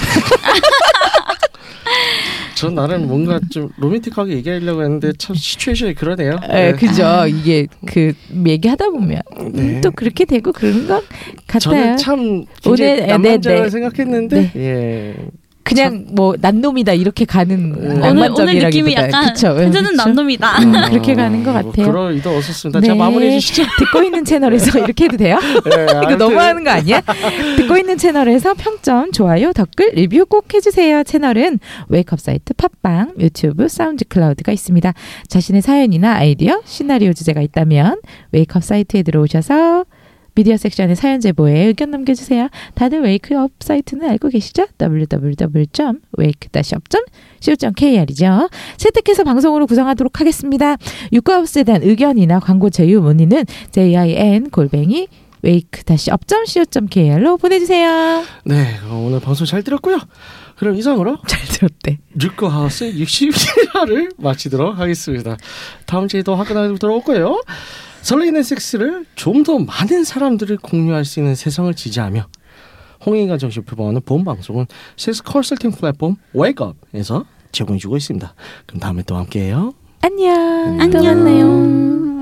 전 나름 뭔가 좀 로맨틱하게 얘기하려고 했는데 참 시츄에이션이 그러네요. 에, 그죠. 이게 그 얘기하다 보면 네. 음, 또 그렇게 되고 그런 것 같아요. 저는 참 오늘- 네, 낭만적으로 네. 생각했는데 예. 그냥 뭐 난놈이다 이렇게 가는 음. 낭만적이라기보다 느낌이 약간 그쵸. 테드는 그쵸? 난 놈이다. 음, 그렇게 가는 것뭐 같아요. 그럴 의도 없었습니다. 네. 자 마무리해 주시죠. <laughs> 듣고 있는 채널에서 이렇게 해도 돼요? 네, <laughs> 이거 너무하는 거 아니야? <laughs> 듣고 있는 채널에서 평점, 좋아요, 댓글, 리뷰 꼭 해주세요. 채널은 Wake Up 사이트 팟빵, 유튜브, SoundCloud가 있습니다. 자신의 사연이나 아이디어, 시나리오 주제가 있다면 Wake Up 사이트에 들어오셔서 미디어 섹션에 사연 제보에 의견 남겨주세요. 다들 Wake Up 사이트는 알고 계시죠? www.wake-up.co.kr이죠. 채택해서 방송으로 구성하도록 하겠습니다. 육가하우스에 대한 의견이나 광고 제휴 문의는 jin 골뱅이 wake-up.co.kr로 보내주세요. 네 오늘 방송 잘 들었고요. 그럼 이상으로 <laughs> 잘 들었대. 뉴코 하우스 61화를 마치도록 하겠습니다. 다음 주에도 화끈하게 돌아올 거예요. 설레이는 섹스를 좀 더 많은 사람들을 공유할 수 있는 세상을 지지하며 홍익인간 정신 표방하는 본 방송은 섹스 컨설팅 플랫폼 웨이크업에서 제공해주고 있습니다. 그럼 다음에 또 함께해요. 안녕. 안녕.